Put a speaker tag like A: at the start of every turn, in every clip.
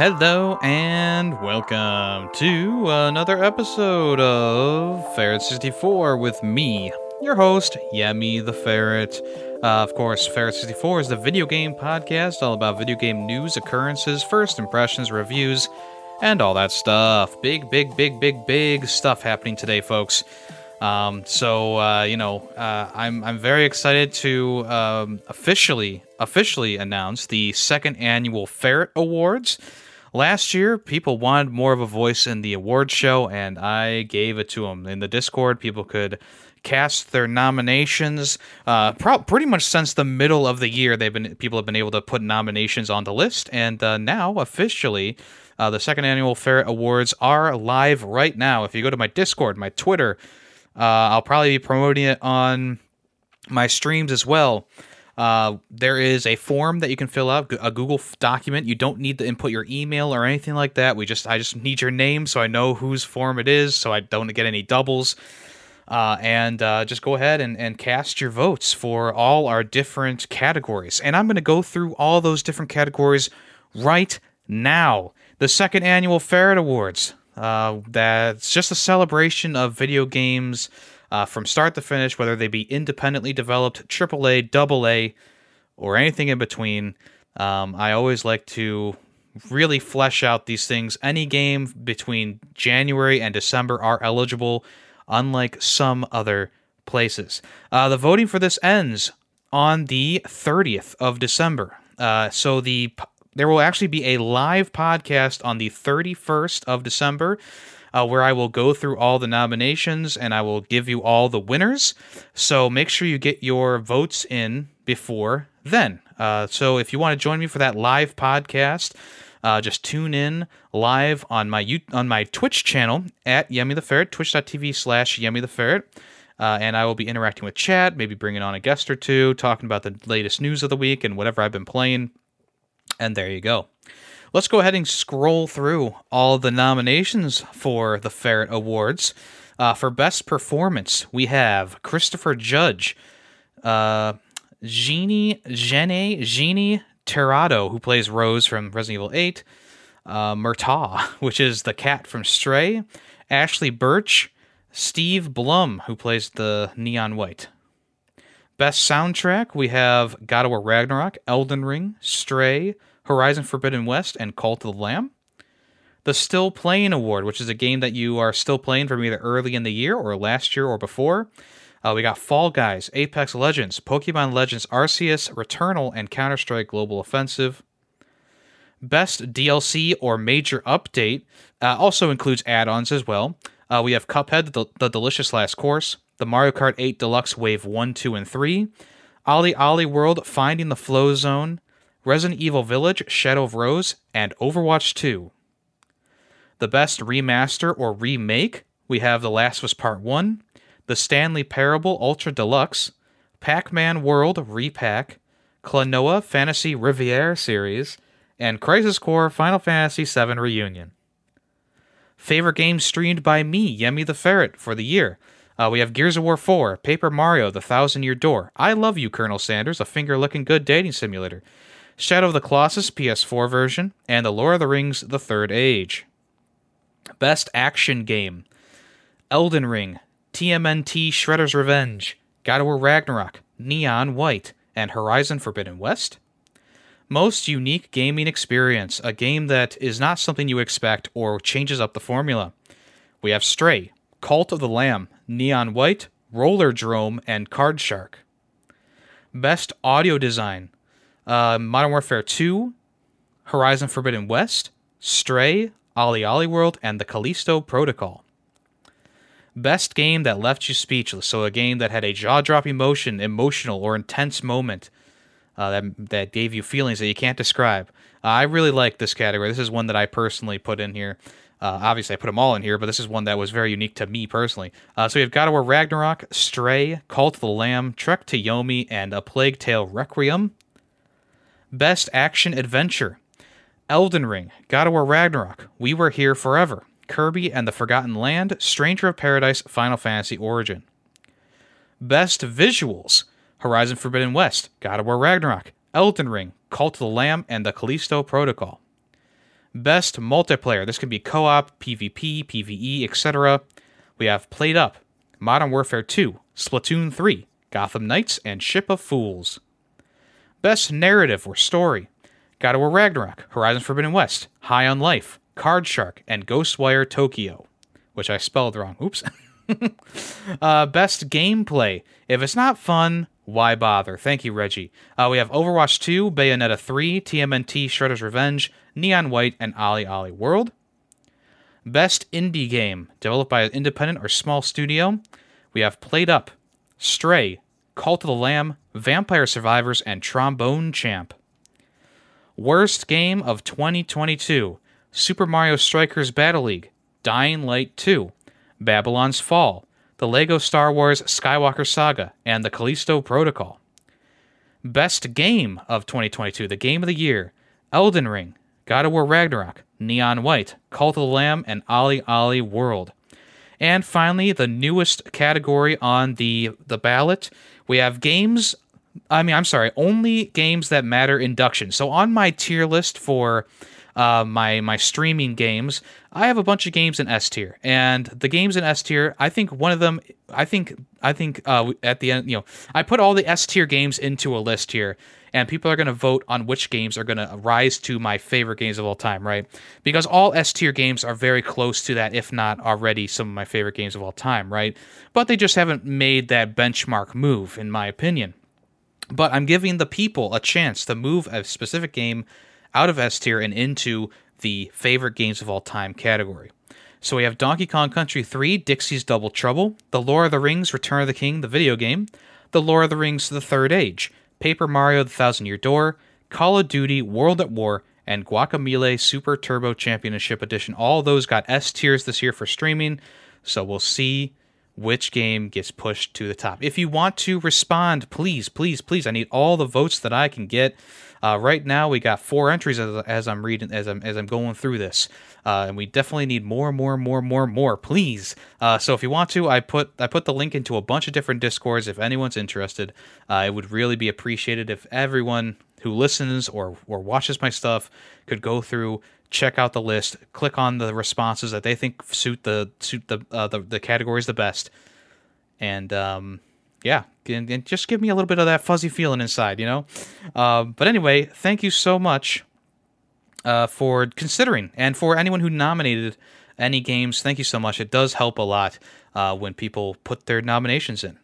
A: Hello and welcome to another episode of Ferret 64 with me, your host, Yemi the Ferret. Uh, of course, Ferret 64 is the video game podcast all about video game news, occurrences, first impressions, reviews, and all that stuff. Big, big, big, big, big stuff happening today, folks. Um, so uh, you know, uh, I'm I'm very excited to um, officially officially announce the second annual Ferret Awards. Last year, people wanted more of a voice in the award show, and I gave it to them. In the Discord, people could cast their nominations. Uh, pro- pretty much since the middle of the year, they've been people have been able to put nominations on the list, and uh, now officially, uh, the second annual Ferret Awards are live right now. If you go to my Discord, my Twitter, uh, I'll probably be promoting it on my streams as well. Uh, there is a form that you can fill out, a Google document. You don't need to input your email or anything like that. We just, I just need your name so I know whose form it is, so I don't get any doubles. Uh, and uh, just go ahead and, and cast your votes for all our different categories. And I'm going to go through all those different categories right now. The second annual Ferret Awards. Uh, that's just a celebration of video games uh, from start to finish, whether they be independently developed, AAA, AA, or anything in between. Um, I always like to really flesh out these things. Any game between January and December are eligible, unlike some other places. Uh, the voting for this ends on the 30th of December. Uh, so the there will actually be a live podcast on the 31st of December uh, where I will go through all the nominations and I will give you all the winners. So make sure you get your votes in before then. Uh, so if you want to join me for that live podcast, uh, just tune in live on my on my Twitch channel at Yemi the Ferret, twitch.tv slash Yemi the Ferret. Uh, and I will be interacting with chat, maybe bringing on a guest or two, talking about the latest news of the week and whatever I've been playing. And there you go. Let's go ahead and scroll through all the nominations for the Ferret Awards. Uh, for Best Performance, we have Christopher Judge, uh, Jeannie, Jenny, Jeannie Tirado, who plays Rose from Resident Evil 8, uh, Murtaugh, which is the cat from Stray, Ashley Burch, Steve Blum, who plays the Neon White. Best Soundtrack, we have God of War Ragnarok, Elden Ring, Stray, Horizon Forbidden West, and Cult of the Lamb. The Still Playing Award, which is a game that you are still playing from either early in the year or last year or before. Uh, we got Fall Guys, Apex Legends, Pokemon Legends Arceus, Returnal, and Counter Strike Global Offensive. Best DLC or major update uh, also includes add ons as well. Uh, we have Cuphead, the, the Delicious Last Course, the Mario Kart 8 Deluxe Wave 1, 2, and 3, OlliOlli World Finding the Flow Zone, Resident Evil Village, Shadow of Rose, and Overwatch 2. The best remaster or remake, we have The Last of Us Part 1, The Stanley Parable Ultra Deluxe, Pac Man World Repack, Klonoa Phantasy Reverie series, and Crisis Core Final Fantasy VII Reunion. Favorite games streamed by me, Yemi the Ferret, for the year. Uh, we have Gears of War 4, Paper Mario, The Thousand Year Door, I Love You, Colonel Sanders, a finger lickin' good dating simulator, Shadow of the Colossus PS4 version, and The Lord of the Rings The Third Age. Best Action Game Elden Ring, TMNT Shredder's Revenge, God of War Ragnarok, Neon White, and Horizon Forbidden West. Most unique gaming experience, a game that is not something you expect or changes up the formula. We have Stray, Cult of the Lamb, Neon White, Rollerdrome, and Card Shark. Best Audio Design uh, Modern Warfare 2, Horizon Forbidden West, Stray, OlliOlli World, and the Callisto Protocol. Best game that left you speechless. So a game that had a jaw-dropping emotion, emotional or intense moment uh, that that gave you feelings that you can't describe. Uh, I really like this category. This is one that I personally put in here. Uh, obviously, I put them all in here, but this is one that was very unique to me personally. Uh, so we have God of War Ragnarok, Stray, Cult of the Lamb, Trek to Yomi, and A Plague Tale Requiem. Best Action Adventure Elden Ring, God of War Ragnarok, We Were Here Forever, Kirby and the Forgotten Land, Stranger of Paradise, Final Fantasy Origin. Best Visuals, Horizon Forbidden West, God of War Ragnarok, Elden Ring, Cult of the Lamb, and the Callisto Protocol. Best Multiplayer, this can be co op, PvP, PvE, etc. We have Played Up, Modern Warfare 2, Splatoon 3, Gotham Knights, and Ship of Fools. Best Narrative or Story, God of War Ragnarok, Horizon Forbidden West, High on Life, Card Shark, and Ghostwire Tokyo, which I spelled wrong. Oops. uh, best gameplay. If it's not fun, why bother? Thank you, Reggie. Uh, we have Overwatch 2, Bayonetta 3, TMNT, Shredder's Revenge, Neon White, and OlliOlli World. Best indie game, developed by an independent or small studio. We have Played Up, Stray, Cult of the Lamb, Vampire Survivors, and Trombone Champ. Worst game of 2022 Super Mario Strikers Battle League, Dying Light 2, Babylon's Fall, the Lego Star Wars Skywalker Saga, and the Callisto Protocol. Best Game of 2022, the Game of the Year, Elden Ring, God of War Ragnarok, Neon White, Cult of the Lamb, and OlliOlli World. And finally, the newest category on the, the ballot, we have games I mean, I'm sorry, only games that matter induction. So on my tier list for uh, my my streaming games, I have a bunch of games in S tier, and the games in S tier, I think one of them, I think I think uh, at the end, you know, I put all the S tier games into a list here, and people are going to vote on which games are going to rise to my favorite games of all time, right? Because all S tier games are very close to that, if not already some of my favorite games of all time, right? But they just haven't made that benchmark move, in my opinion. But I'm giving the people a chance to move a specific game out of S tier and into the favorite games of all time category. So we have Donkey Kong Country 3, Dixie's Double Trouble, The Lord of the Rings, Return of the King, the video game, The Lord of the Rings, The Third Age, Paper Mario, The Thousand Year Door, Call of Duty, World at War, and Guacamelee Super Turbo Championship Edition. All those got S tiers this year for streaming, so we'll see which game gets pushed to the top. If you want to respond, please, please, please, I need all the votes that I can get. Uh, right now, we got four entries as, as, I'm reading, as I'm as I'm going through this, uh, and we definitely need more, more, more, more, more. Please. Uh, so if you want to, I put I put the link into a bunch of different discords. If anyone's interested, uh, it would really be appreciated if everyone who listens or or watches my stuff could go through check out the list, click on the responses that they think suit the suit the uh, the, the categories the best, and um, yeah, and, and, just give me a little bit of that fuzzy feeling inside, you know. Um, but anyway, thank you so much uh, for considering, and for anyone who nominated any games. Thank you so much. It does help a lot uh, when people put their nominations in.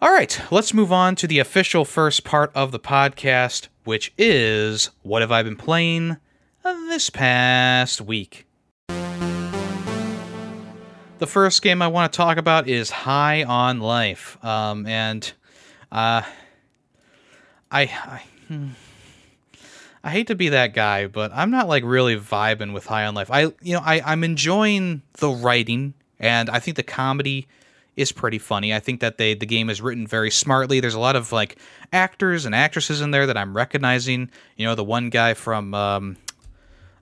A: All right, let's move on to the official first part of the podcast, which is what have I been playing this past week. The first game I want to talk about is High on Life, um, and uh, I, I, hmm, I hate to be that guy, but I'm not like really vibing with High on Life. I, you know, I, I'm enjoying the writing, and I think the comedy is pretty funny. I think that they the game is written very smartly. There's a lot of like actors and actresses in there that I'm recognizing. You know, the one guy from um,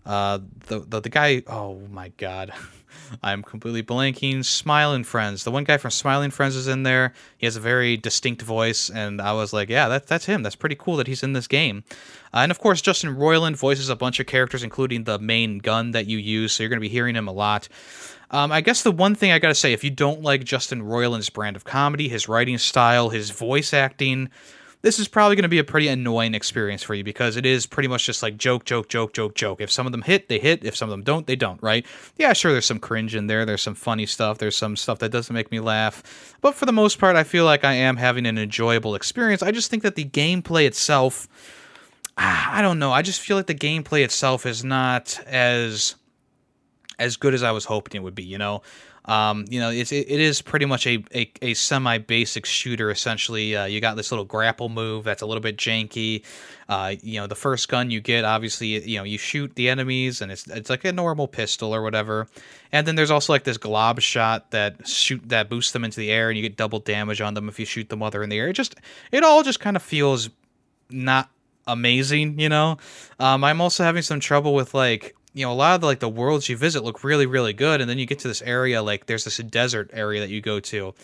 A: uh, the, the the guy. Oh my god, I'm completely blanking. Smiling Friends. The one guy from Smiling Friends is in there. He has a very distinct voice, and I was like, yeah, that, that's him. That's pretty cool that he's in this game. Uh, and of course, Justin Roiland voices a bunch of characters, including the main gun that you use. So you're going to be hearing him a lot. Um, I guess the one thing I got to say, if you don't like Justin Roiland's brand of comedy, his writing style, his voice acting, this is probably going to be a pretty annoying experience for you because it is pretty much just like joke, joke, joke, joke, joke. If some of them hit, they hit. If some of them don't, they don't, right? Yeah, sure, there's some cringe in there. There's some funny stuff. There's some stuff that doesn't make me laugh. But for the most part, I feel like I am having an enjoyable experience. I just think that the gameplay itself, ah, I don't know. I just feel like the gameplay itself is not as as good as I was hoping it would be, you know? Um, you know, it's, it, it is pretty much a, a, a semi basic shooter, essentially. Uh, you got this little grapple move that's a little bit janky. Uh, you know, the first gun you get, obviously, you know, you shoot the enemies and it's, it's like a normal pistol or whatever. And then there's also like this glob shot that shoot that boosts them into the air and you get double damage on them if you shoot them while they're in the air. It just, it all just kind of feels not amazing. You know, um, I'm also having some trouble with like you know a lot of the, like the worlds you visit look really really good, and then you get to this area like there's this desert area that you go to,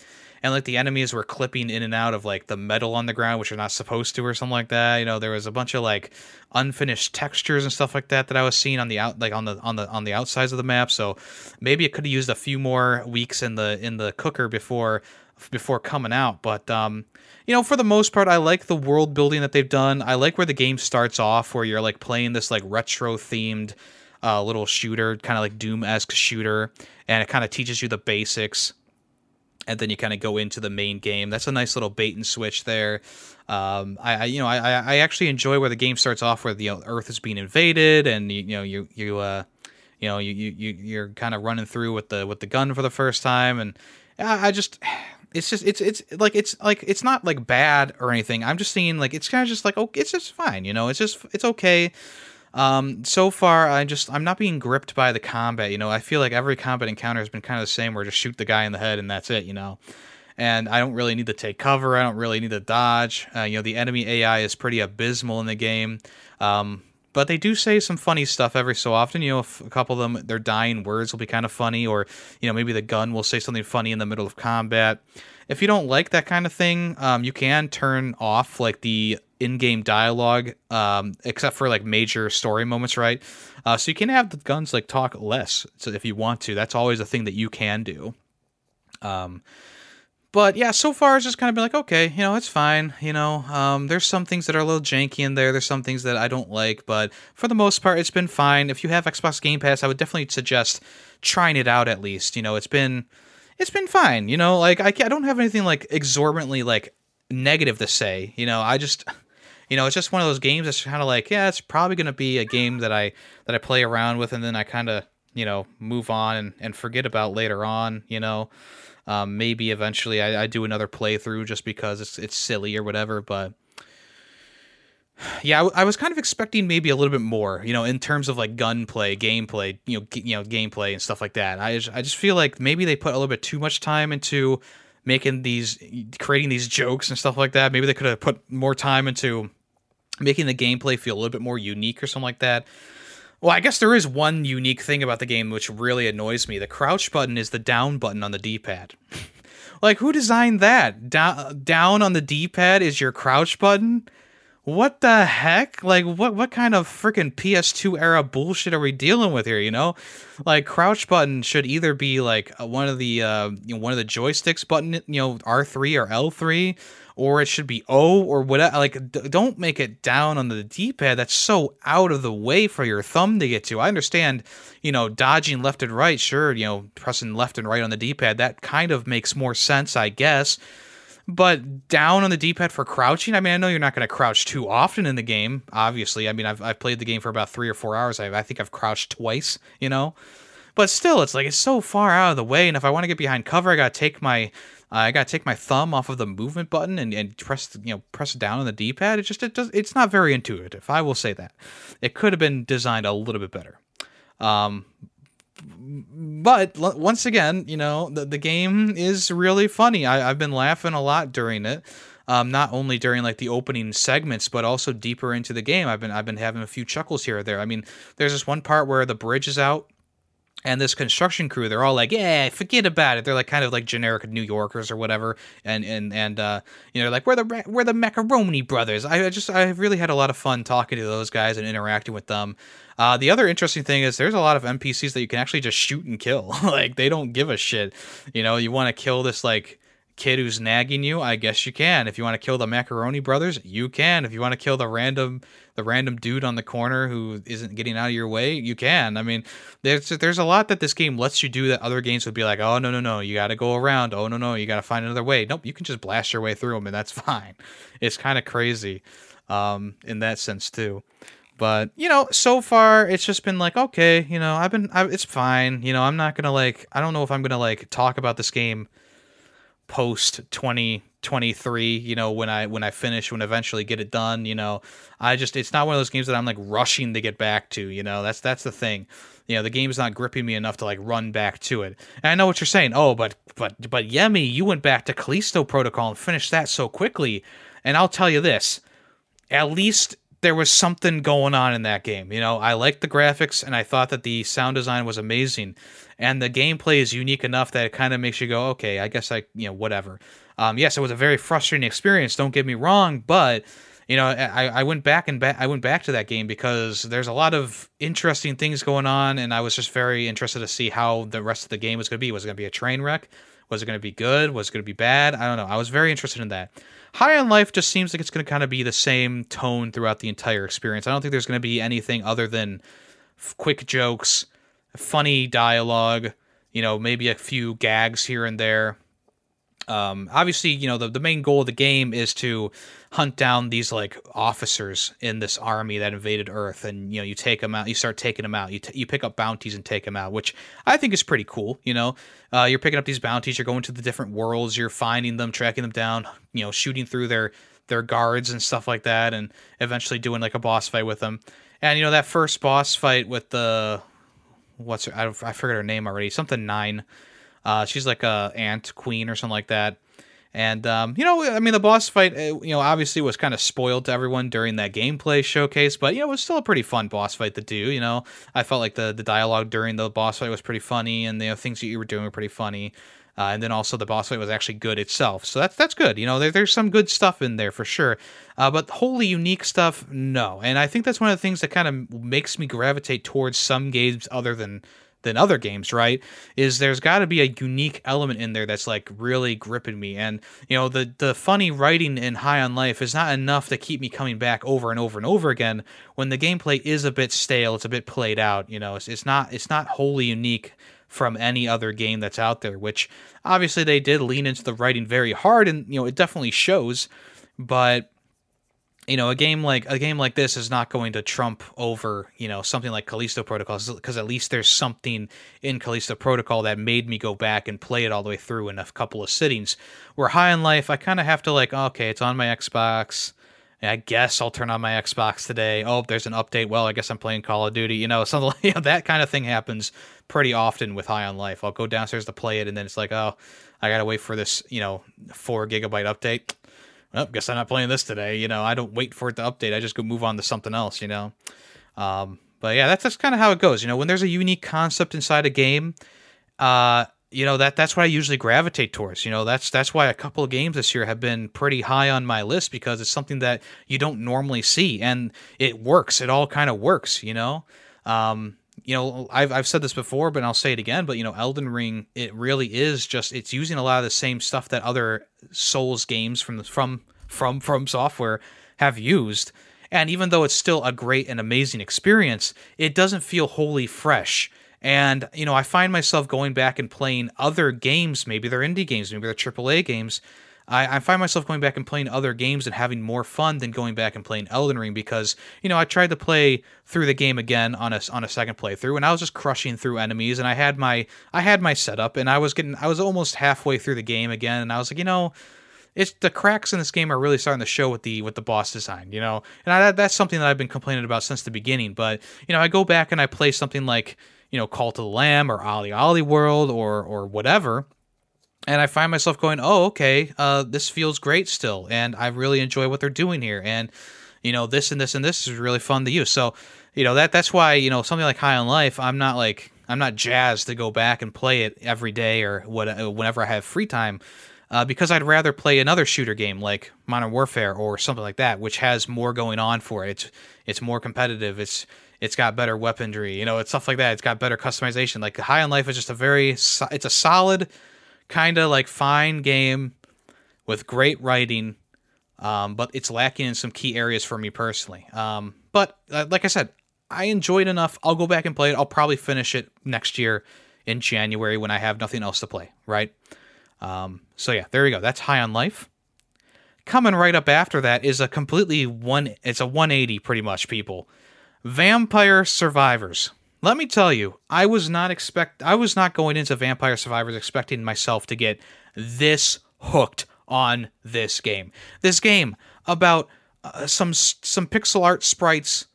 A: and like the enemies were clipping in and out of like the metal on the ground, which are not supposed to, or something like that. You know, there was a bunch of like unfinished textures and stuff like that that I was seeing on the out like on the on the on the outsides of the map. So maybe it could have used a few more weeks in the in the cooker before before coming out. But um, you know, for the most part, I like the world building that they've done. I like where the game starts off, where you're like playing this like retro themed uh, little shooter, kind of like Doom esque shooter, and it kind of teaches you the basics and then you kind of go into the main game. That's a nice little bait and switch there. Um, I, I, you know I, I actually enjoy where the game starts off where the you know, Earth is being invaded and you, you know you you uh you know you you you're kind of running through with the with the gun for the first time and I, I just it's just it's it's like it's like it's not like bad or anything. I'm just seeing like it's kind of just like oh it's just fine you know it's just it's okay. Um, so far, I just I'm not being gripped by the combat. You know, I feel like every combat encounter has been kind of the same, where just shoot the guy in the head and that's it. You know, and I don't really need to take cover. I don't really need to dodge. Uh, you know, the enemy AI is pretty abysmal in the game. Um, but they do say some funny stuff every so often. You know, a couple of them, their dying words will be kind of funny, or you know, maybe the gun will say something funny in the middle of combat. If you don't like that kind of thing, um, you can turn off like the in-game dialogue, um, except for like major story moments, right? Uh, so you can have the guns like talk less, so if you want to. That's always a thing that you can do. Um, but yeah, so far it's just kind of been like, okay, you know, it's fine. You know, um, there's some things that are a little janky in there. There's some things that I don't like, but for the most part, it's been fine. If you have Xbox Game Pass, I would definitely suggest trying it out at least. You know, it's been it's been fine. You know, like I, I don't have anything like exorbitantly like negative to say. You know, I just you know, it's just one of those games that's kind of like, yeah, it's probably going to be a game that I that I play around with, and then I kind of you know move on and, and forget about later on. You know, um, maybe eventually I, I do another playthrough just because it's it's silly or whatever, but yeah, I, was kind of expecting maybe a little bit more, you know, in terms of like gunplay, gameplay, you know, g- you know, gameplay and stuff like that. I just, I just feel like maybe they put a little bit too much time into making these, creating these jokes and stuff like that. Maybe they could have put more time into making the gameplay feel a little bit more unique or something like that. Well, I guess there is one unique thing about the game which really annoys me. The crouch button is the down button on the D-pad. like, who designed that? Down, down on the D-pad is your crouch button? What the heck? Like, what what kind of freaking PS2 era bullshit are we dealing with here? You know, like crouch button should either be like one of the uh, you know, one of the joysticks button, you know, R three or L three, or it should be O or whatever. Like, d- don't make it down on the D pad. That's so out of the way for your thumb to get to. I understand, you know, dodging left and right. Sure, you know, pressing left and right on the D pad. That kind of makes more sense, I guess. But down on the D pad for crouching, I mean, I know you're not going to crouch too often in the game, obviously. I mean, I've, I've played the game for about three or four hours. I, I think I've crouched twice, you know? But still, it's like it's so far out of the way. And if I want to get behind cover, I got to take my I gotta take my thumb off of the movement button and, and press you know press down on the D-pad. It just it does it's not very intuitive. I will say that it could have been designed a little bit better. Um, but once again, you know the the game is really funny. I, I've been laughing a lot during it. Um, not only during like the opening segments, but also deeper into the game. I've been I've been having a few chuckles here or there. I mean, there's this one part where the bridge is out and this construction crew they're all like yeah forget about it. They're like kind of like generic new yorkers or whatever. And and and uh you know like we're the we're the macaroni brothers. I just i really had a lot of fun talking to those guys and interacting with them. Uh, the other interesting thing is there's a lot of npcs that you can actually just shoot and kill. Like they don't give a shit. You know you want to kill this like kid who's nagging you, I guess you can. If you want to kill the Macaroni Brothers, you can. If you want to kill the random the random dude on the corner who isn't getting out of your way, you can. I mean, there's there's a lot that this game lets you do that other games would be like, oh no no no, you got to go around. Oh no no, you got to find another way. Nope, you can just blast your way through them and that's fine. It's kind of crazy, um, in that sense too. But you know, so far it's just been like, okay, you know, I've been, I, it's fine. You know, I'm not gonna like, I don't know if I'm gonna like talk about this game post 2023 you know when i when i finish when I eventually get it done you know i just it's not one of those games that i'm like rushing to get back to you know that's that's the thing. You know the game's not gripping me enough to like run back to it. And i know what you're saying oh but but but yemi you went back to callisto protocol and finished that so quickly. And i'll tell you this at least there was something going on in that game. You know, I liked the graphics and I thought that the sound design was amazing, and the gameplay is unique enough that it kind of makes you go, okay, I guess I, you know, whatever. Um, yes, it was a very frustrating experience. Don't get me wrong, but you know, I, I went back and back. I went back to that game because there's a lot of interesting things going on, and I was just very interested to see how the rest of the game was going to be. Was it going to be a train wreck? Was it going to be good? Was it going to be bad? I don't know. I was very interested in that. High on Life just seems like it's going to kind of be the same tone throughout the entire experience. I don't think there's going to be anything other than quick jokes, funny dialogue, you know, maybe a few gags here and there. Um, obviously, you know, the, the main goal of the game is to hunt down these like officers in this army that invaded Earth, and you know, you take them out, you start taking them out, you, t- you pick up bounties and take them out, which I think is pretty cool. You know, uh, you're picking up these bounties, you're going to the different worlds, you're finding them, tracking them down, you know, shooting through their their guards and stuff like that, and eventually doing like a boss fight with them. And you know, that first boss fight with the what's her, I, I forget her name already, something nine uh, she's like a ant queen or something like that. And um, you know, I mean, the boss fight, uh, you know, obviously was kind of spoiled to everyone during that gameplay showcase, but you know, it was still a pretty fun boss fight to do. You know, I felt like the the dialogue during the boss fight was pretty funny, and the you know, things that you were doing were pretty funny. Uh, and then also the boss fight was actually good itself, so that's that's good. You know, there, there's some good stuff in there for sure, uh, but wholly unique stuff, no. And I think that's one of the things that kind of makes me gravitate towards some games other than than other games, right? Is there's got to be a unique element in there that's like really gripping me, and you know the the funny writing in High on Life is not enough to keep me coming back over and over and over again when the gameplay is a bit stale, it's a bit played out. You know, it's, it's not it's not wholly unique from any other game that's out there, which obviously they did lean into the writing very hard, and you know it definitely shows, but you know, a game like a game like this is not going to trump over, you know, something like Callisto Protocol because at least there's something in Callisto Protocol that made me go back and play it all the way through in a couple of sittings. Where High on Life, I kind of have to like, okay, it's on my Xbox. I guess I'll turn on my Xbox today. Oh, there's an update. Well, I guess I'm playing Call of Duty. You know, something like you know, that kind of thing happens pretty often with High on Life. I'll go downstairs to play it, and then it's like, oh, I gotta wait for this, you know, four gigabyte update well, guess I'm not playing this today. You know, I don't wait for it to update. I just go move on to something else, you know. Um, but yeah, that's, that's kind of how it goes. You know, when there's a unique concept inside a game, uh, you know, that that's what I usually gravitate towards. You know, that's that's why a couple of games this year have been pretty high on my list because it's something that you don't normally see and it works. It all kind of works, you know. Um, you know, I've I've said this before, but I'll say it again. But you know, Elden Ring, it really is just it's using a lot of the same stuff that other Souls games from the, from from FromSoftware have used. And even though it's still a great and amazing experience, it doesn't feel wholly fresh. And you know, I find myself going back and playing other games. Maybe they're indie games, maybe they're AAA games I, I find myself going back and playing other games and having more fun than going back and playing Elden Ring because you know I tried to play through the game again on a on a second playthrough and I was just crushing through enemies and I had my I had my setup and I was getting I was almost halfway through the game again and I was like you know it's the cracks in this game are really starting to show with the with the boss design, you know, and I, that's something that I've been complaining about since the beginning. But you know, I go back and I play something like you know Cult of the Lamb or OlliOlli World or or whatever, and I find myself going, "Oh, okay, uh, this feels great still, and I really enjoy what they're doing here." And you know, this and this and this is really fun to use. So, you know, that that's why you know something like High on Life, I'm not like I'm not jazzed to go back and play it every day or what uh, whenever I have free time. Uh, because I'd rather play another shooter game like Modern Warfare or something like that, which has more going on for it. It's it's more competitive. It's it's got better weaponry, you know, it's stuff like that. It's got better customization. Like High on Life is just a very it's a solid kind of like fine game with great writing, um, but it's lacking in some key areas for me personally. Um, but uh, like I said, I enjoyed enough. I'll go back and play it. I'll probably finish it next year in January when I have nothing else to play, right? Um, so yeah, there you go. That's High on Life. Coming right up after that is a completely one. It's a 180, pretty much, people. Vampire Survivors. Let me tell you, I was not expect I was not going into Vampire Survivors expecting myself to get this hooked on this game. This game about uh, some some pixel art sprites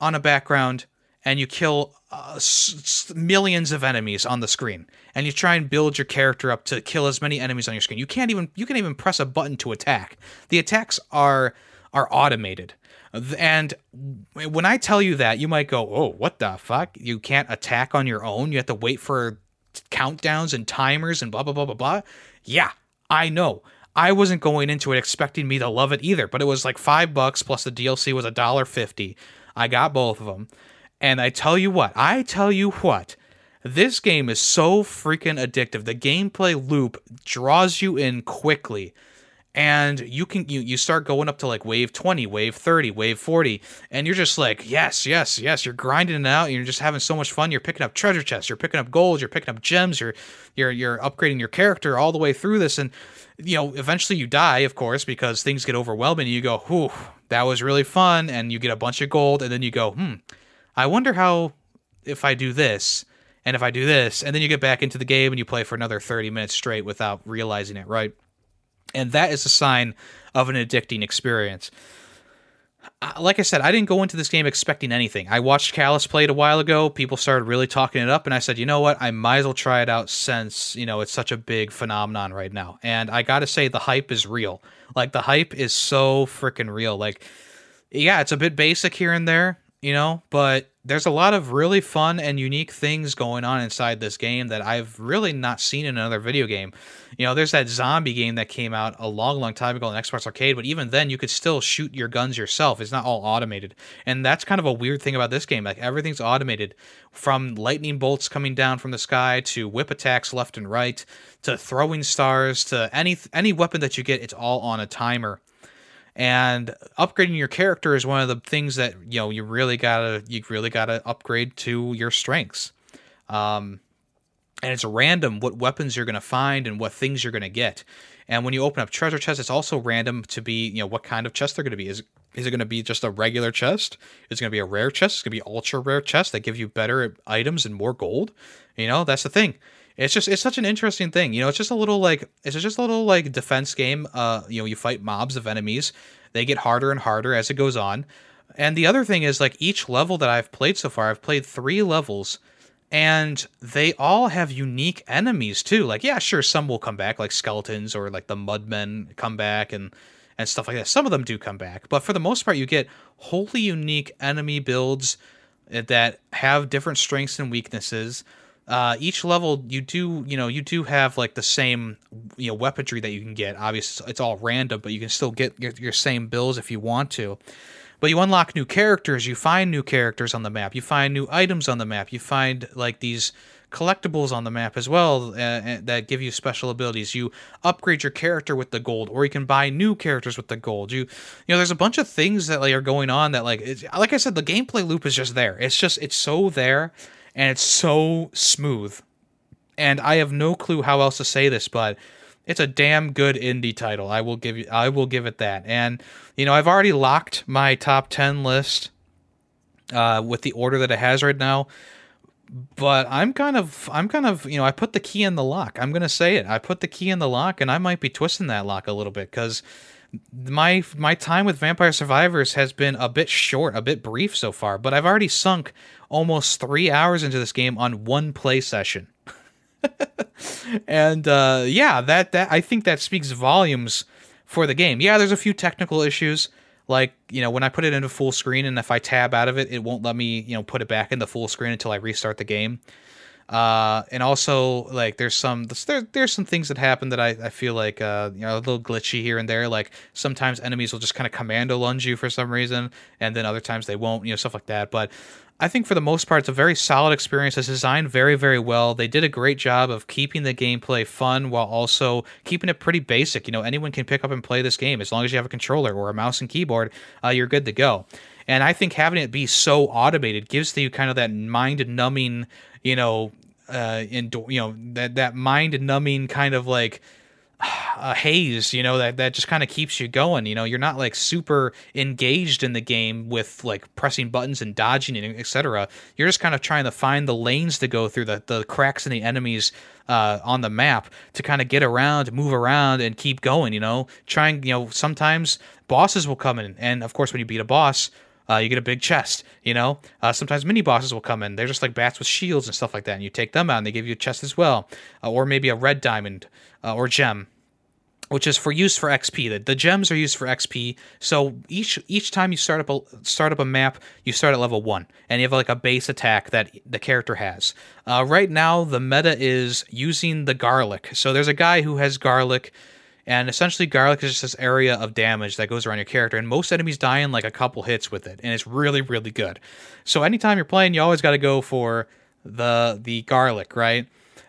A: on a background and you kill uh, s- millions of enemies on the screen and you try and build your character up to kill as many enemies on your screen. You can't even you can even press a button to attack. The attacks are are automated. And when I tell you that, you might go, "Oh, what the fuck? You can't attack on your own. You have to wait for countdowns and timers and blah blah blah blah blah." Yeah, I know. I wasn't going into it expecting me to love it either, but it was like 5 bucks plus the DLC was a dollar 50. I got both of them. And I tell you what, I tell you what, this game is so freaking addictive. The gameplay loop draws you in quickly and you can you, you start going up to like wave 20 wave 30 wave 40 and you're just like yes yes yes. You're grinding it out you're just having so much fun you're picking up treasure chests you're picking up gold you're picking up gems you're you're you're upgrading your character all the way through this and you know eventually you die of course because things get overwhelming and you go whew that was really fun and you get a bunch of gold and then you go hmm i wonder how if i do this and if i do this and then you get back into the game and you play for another 30 minutes straight without realizing it right and that is a sign of an addicting experience. Like I said, I didn't go into this game expecting anything. I watched Callus play it a while ago. People started really talking it up, and I said, you know what? I might as well try it out since, you know, it's such a big phenomenon right now. And I got to say, the hype is real. Like, the hype is so freaking real. Like, yeah, it's a bit basic here and there, you know, but there's a lot of really fun and unique things going on inside this game that I've really not seen in another video game. You know, there's that zombie game that came out a long, long time ago in Xbox Arcade, but even then, you could still shoot your guns yourself. It's not all automated, and that's kind of a weird thing about this game. Like everything's automated, from lightning bolts coming down from the sky to whip attacks left and right to throwing stars to any any weapon that you get. It's all on a timer and upgrading your character is one of the things that you know you really gotta you really gotta upgrade to your strengths um, and it's random what weapons you're gonna find and what things you're gonna get and when you open up treasure chests it's also random to be you know what kind of chest they're gonna be is is it to be just a regular chest? Is it to be a rare chest? It's to be ultra rare chest that give you better items and more gold. You know, that's the thing it's just it's such an interesting thing you know it's just a little like it's just a little like defense game uh you know you fight mobs of enemies they get harder and harder as it goes on and the other thing is like each level that i've played so far i've played three levels and they all have unique enemies too like yeah sure some will come back like skeletons or like the mudmen come back and and stuff like that some of them do come back but for the most part you get wholly unique enemy builds that have different strengths and weaknesses uh, each level you do you know you do have like the same you know weaponry that you can get. Obviously it's all random but you can still get your, your same bills if you want to. But you unlock new characters you find new characters on the map you find new items on the map you find like these collectibles on the map as well uh, that give you special abilities. You upgrade your character with the gold or you can buy new characters with the gold. You you know there's a bunch of things that like are going on that like like i said the gameplay loop is just there. It's just it's so there and it's so smooth. And I have no clue how else to say this, but it's a damn good indie title. I will give you I will give it that. And you know, I've already locked my top 10 list uh, with the order that it has right now. But I'm kind of I'm kind of, you know, I put the key in the lock. I'm going to say it. I put the key in the lock and I might be twisting that lock a little bit cuz my my time with Vampire Survivors has been a bit short, a bit brief so far, but I've already sunk almost three hours into this game on one play session. and uh, yeah, that that I think that speaks volumes for the game. Yeah, there's a few technical issues, like you know when I put it into full screen, and if I tab out of it, it won't let me you know put it back into full screen until I restart the game uh, and also like there's some there, there's some things that happen that I, I feel like uh, you know a little glitchy here and there. Like sometimes enemies will just kind of commando lunge you for some reason and then other times they won't you know stuff like that. But I think for the most part it's a very solid experience. It's designed very very well. They did a great job of keeping the gameplay fun while also keeping it pretty basic. You know anyone can pick up and play this game. As long as you have a controller or a mouse and keyboard uh, you're good to go. And I think having it be so automated gives you kind of that mind numbing you know, uh, in you know that that mind numbing kind of like a haze, you know, that that just kind of keeps you going. You know, you're not like super engaged in the game with like pressing buttons and dodging and etc. You're just kind of trying to find the lanes to go through, the the cracks in the enemies uh, on the map to kind of get around, move around, and keep going. You know, trying. You know, sometimes bosses will come in, and of course, when you beat a boss, uh, you get a big chest, you know. Uh, sometimes mini bosses will come in. They're just like bats with shields and stuff like that, and you take them out, and they give you a chest as well, uh, or maybe a red diamond uh, or gem. which is for use for XP. The, the gems are used for XP. So each each time you start up a start up a map, you start at level one, and you have like a base attack that the character has. Uh, right now, the meta is using the garlic. So there's a guy who has garlic, and essentially garlic is just this area of damage that goes around your character, and most enemies die in like a couple hits with it, and it's really really good. So anytime you're playing, you always got to go for the the garlic, right?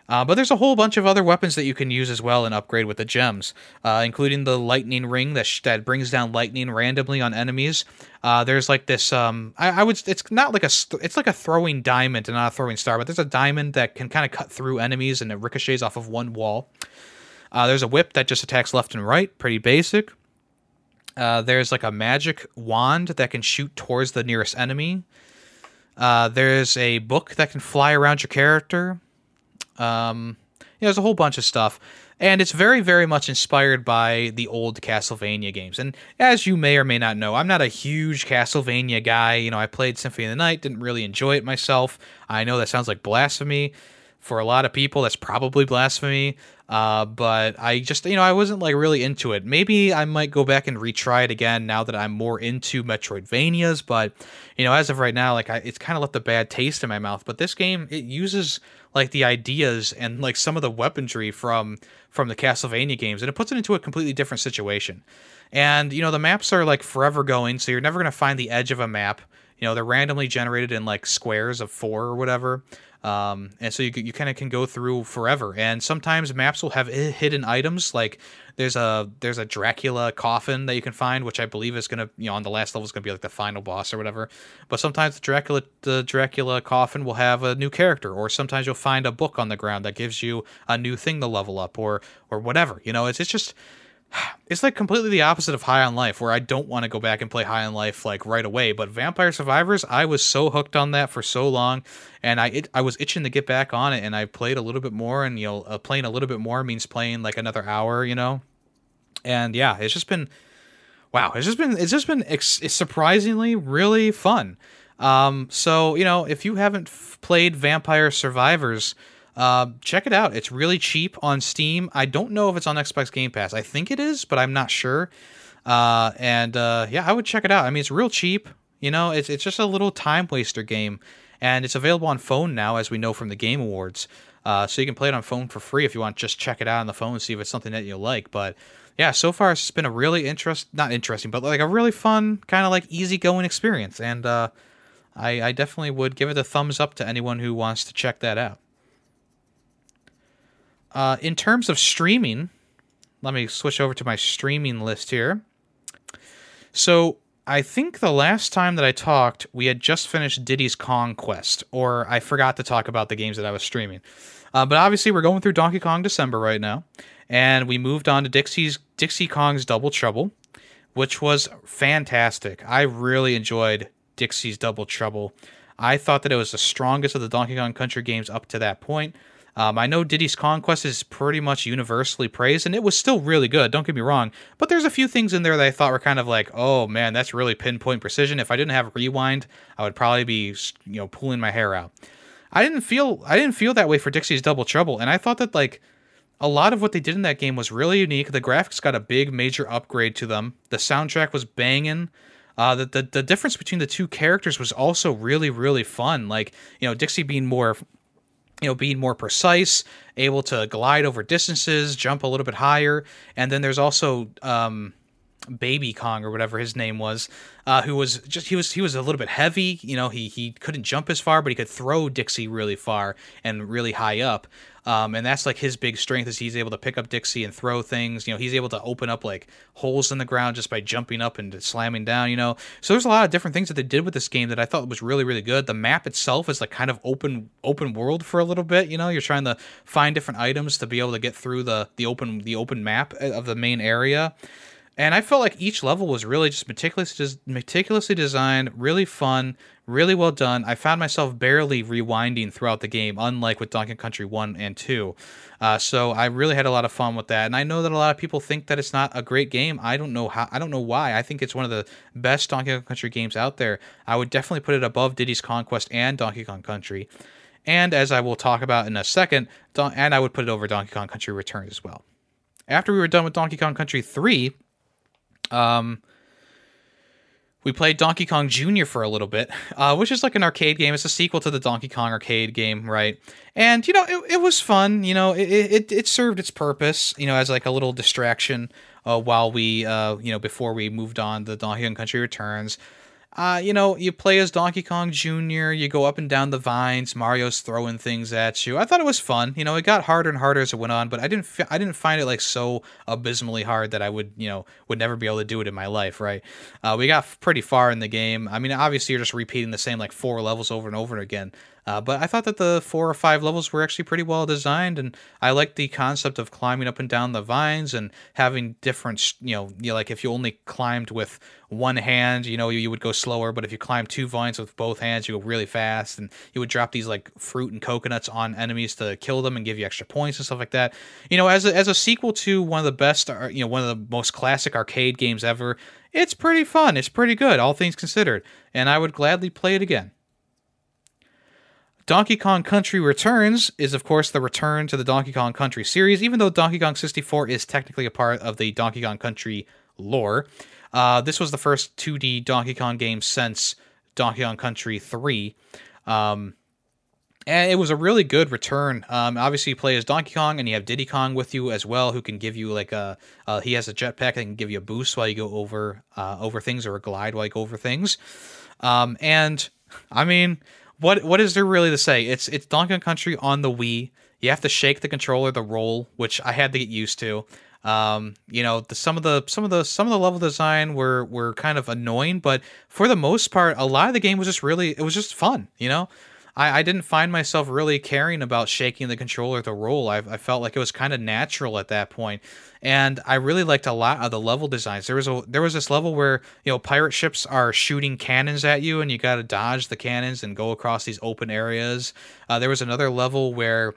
A: Uh, but there's a whole bunch of other weapons that you can use as well and upgrade with the gems, uh, including the lightning ring that sh- that brings down lightning randomly on enemies. Uh, there's like this. Um, I, I, would. It's not like a. It's like a throwing diamond and not a throwing star, but there's a diamond that can kind of cut through enemies and it ricochets off of one wall. Uh, there's a whip that just attacks left and right. Pretty basic. Uh, there's like a magic wand that can shoot towards the nearest enemy. Uh, there's a book that can fly around your character. Um, there's a whole bunch of stuff, and it's very, very much inspired by the old Castlevania games. And as you may or may not know, I'm not a huge Castlevania guy. You know, I played Symphony of the Night, didn't really enjoy it myself. I know that sounds like blasphemy for a lot of people. That's probably blasphemy. Uh, but I just, you know, I wasn't like really into it. Maybe I might go back and retry it again now that I'm more into Metroidvanias. But, you know, as of right now, like I, it's kind of left a bad taste in my mouth. But this game, it uses like the ideas and like some of the weaponry from from the Castlevania games, and it puts it into a completely different situation. And you know, the maps are like forever going, so you're never gonna find the edge of a map. You know, they're randomly generated in like squares of four or whatever. Um, and so you, you kind of can go through forever. And sometimes maps will have hidden items. Like there's a there's a Dracula coffin that you can find, which I believe is gonna you know on the last level is gonna be like the final boss or whatever. But sometimes the Dracula the Dracula coffin will have a new character, or sometimes you'll find a book on the ground that gives you a new thing to level up, or or whatever. You know, it's it's just it's like completely the opposite of High on Life, where I don't want to go back and play High on Life like right away. But Vampire Survivors, I was so hooked on that for so long, and I it, I was itching to get back on it, and I played a little bit more, and you know, uh, playing a little bit more means playing like another hour, you know, and yeah, it's just been wow, it's just been it's just been ex- surprisingly really fun. Um, so you know, if you haven't f- played Vampire Survivors uh, check it out. It's really cheap on Steam. I don't know if it's on Xbox Game Pass. I think it is, but I'm not sure. Uh, and uh, yeah, I would check it out. I mean, it's real cheap. You know, it's it's just a little time waster game, and it's available on phone now, as we know from the Game Awards. Uh, so you can play it on phone for free if you want. Just check it out on the phone and see if it's something that you like. But yeah, so far it's been a really interest, not interesting, but like a really fun kind of like easygoing experience. And uh, I, I definitely would give it a thumbs up to anyone who wants to check that out. Uh, in terms of streaming, let me switch over to my streaming list here. So I think the last time that I talked, we had just finished Diddy's Kong Quest, or I forgot to talk about the games that I was streaming. Uh, but obviously, we're going through Donkey Kong December right now, and we moved on to Dixie's Dixie Kong's Double Trouble, which was fantastic. I really enjoyed Dixie's Double Trouble. I thought that it was the strongest of the Donkey Kong Country games up to that point. Um, I know Diddy's Kong Quest is pretty much universally praised, and it was still really good. Don't get me wrong, but there's a few things in there that I thought were kind of like, oh man, that's really pinpoint precision. If I didn't have rewind, I would probably be you know pulling my hair out. I didn't feel I didn't feel that way for Dixie's Double Trouble, and I thought that like a lot of what they did in that game was really unique. The graphics got a big major upgrade to them. The soundtrack was banging. Uh, the, the the difference between the two characters was also really really fun. Like you know Dixie being more you know, being more precise, able to glide over distances, jump a little bit higher, and then there's also um, Baby Kong or whatever his name was, uh, who was just he was he was a little bit heavy. You know, he he couldn't jump as far, but he could throw Dixie really far and really high up. Um, and that's like his big strength is he's able to pick up Dixie and throw things. You know, he's able to open up like holes in the ground just by jumping up and slamming down. You know, so there's a lot of different things that they did with this game that I thought was really really good. The map itself is like kind of open open world for a little bit. You know, you're trying to find different items to be able to get through the the open the open map of the main area. And I felt like each level was really just meticulously, meticulously designed, really fun, really well done. I found myself barely rewinding throughout the game, unlike with Donkey Country 1 and 2. Uh, so I really had a lot of fun with that. And I know that a lot of people think that it's not a great game. I don't know how, I don't know why. I think it's one of the best Donkey Kong Country games out there. I would definitely put it above Diddy's Kong Quest and Donkey Kong Country. And as I will talk about in a second, and I would put it over Donkey Kong Country Returns as well. after we were done with Donkey Kong Country 3, um, we played Donkey Kong Jr. for a little bit, uh, which is like an arcade game. It's a sequel to the Donkey Kong arcade game, right? And you know, it, it was fun. You know, it, it it served its purpose. You know, as like a little distraction uh, while we, uh, you know, before we moved on to Donkey Kong Country Returns. Uh, you know, you play as Donkey Kong Jr., you go up and down the vines, Mario's throwing things at you. I thought it was fun. You know, it got harder and harder as it went on, but I didn't fi- I didn't find it like so abysmally hard that I would, you know, would never be able to do it in my life, right? Uh, we got pretty far in the game. I mean, obviously you're just repeating the same like four levels over and over again. Uh, but I thought that the four or five levels were actually pretty well designed, and I liked the concept of climbing up and down the vines and having different, you know, you know, like if you only climbed with one hand, you know, you, you would go slower, but if you climb two vines with both hands, you go really fast, and you would drop these like fruit and coconuts on enemies to kill them and give you extra points and stuff like that. You know, as a, as a sequel to one of the best, you know, one of the most classic arcade games ever, it's pretty fun. It's pretty good, all things considered, and I would gladly play it again. Donkey Kong Country Returns is, of course, the return to the Donkey Kong Country series, even though Donkey Kong 64 is technically a part of the Donkey Kong Country lore. Uh, this was the first 2D Donkey Kong game since Donkey Kong Country 3. Um, and it was a really good return. Um, obviously, you play as Donkey Kong, and you have Diddy Kong with you as well, who can give you like a. Uh, he has a jetpack that can give you a boost while you go over uh, over things, or a glide while you go over things. Um, and I mean, what what is there really to say? It's it's Donkey Kong Country on the Wii. You have to shake the controller, the roll, which I had to get used to. Um, you know, the, some of the some of the some of the level design were were kind of annoying, but for the most part, a lot of the game was just really it was just fun. You know, I, I didn't find myself really caring about shaking the controller to roll. I, I felt like it was kind of natural at that point, and I really liked a lot of the level designs. There was a there was this level where you know pirate ships are shooting cannons at you, and you got to dodge the cannons and go across these open areas. Uh, there was another level where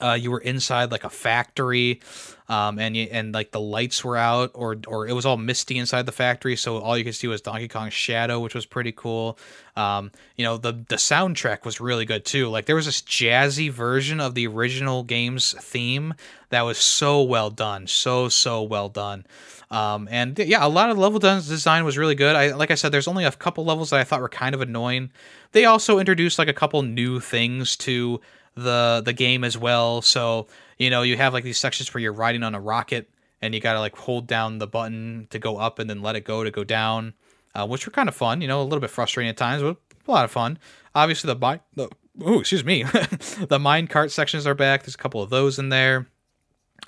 A: uh, you were inside like a factory, um, and you, and like the lights were out, or or it was all misty inside the factory, so all you could see was Donkey Kong's shadow, which was pretty cool. Um, you know the the soundtrack was really good too. Like there was this jazzy version of the original game's theme that was so well done, so so well done. Um, and yeah, a lot of level design was really good. I like I said, there's only a couple levels that I thought were kind of annoying. They also introduced like a couple new things to the the game as well. So you know you have like these sections where you're riding on a rocket and you gotta like hold down the button to go up and then let it go to go down, uh, which were kind of fun. You know, a little bit frustrating at times, but a lot of fun. Obviously the bi- the oh excuse me, the mine cart sections are back. There's a couple of those in there.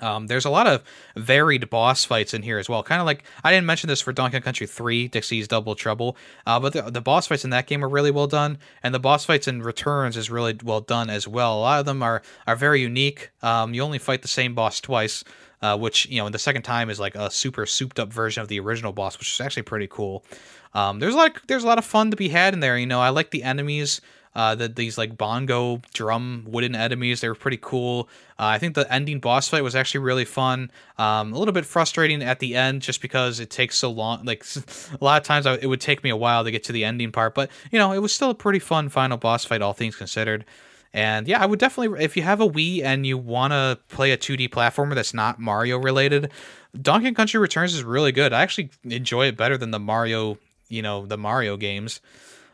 A: Um, there's a lot of varied boss fights in here as well. Kind of like I didn't mention this for Donkey Kong Country 3, Dixie's Double Trouble, uh, but the, the boss fights in that game are really well done, and the boss fights in Returns is really well done as well. A lot of them are are very unique. Um, you only fight the same boss twice, uh, which you know the second time is like a super souped up version of the original boss, which is actually pretty cool. Um, there's like there's a lot of fun to be had in there. You know, I like the enemies uh, that these like bongo drum wooden enemies. They were pretty cool. Uh, I think the ending boss fight was actually really fun. Um, a little bit frustrating at the end just because it takes so long. Like a lot of times I, it would take me a while to get to the ending part, but you know it was still a pretty fun final boss fight, all things considered. And yeah, I would definitely, if you have a Wii and you want to play a 2D platformer that's not Mario related, Donkey Country Returns is really good. I actually enjoy it better than the Mario, you know, the Mario games.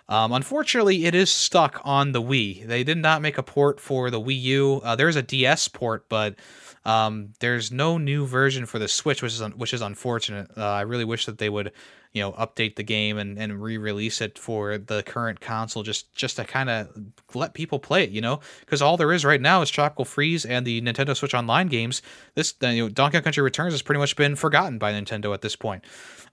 A: Um, unfortunately, it is stuck on the Wii. They did not make a port for the Wii U. Uh, there's a DS port, but um, there's no new version for the Switch, which is un- which is unfortunate. Uh, I really wish that they would, you know, update the game and, and re-release it for the current console, just just to kind of let people play it. You know, because all there is right now is Tropical Freeze and the Nintendo Switch Online games. This you know, Donkey Kong Country Returns has pretty much been forgotten by Nintendo at this point.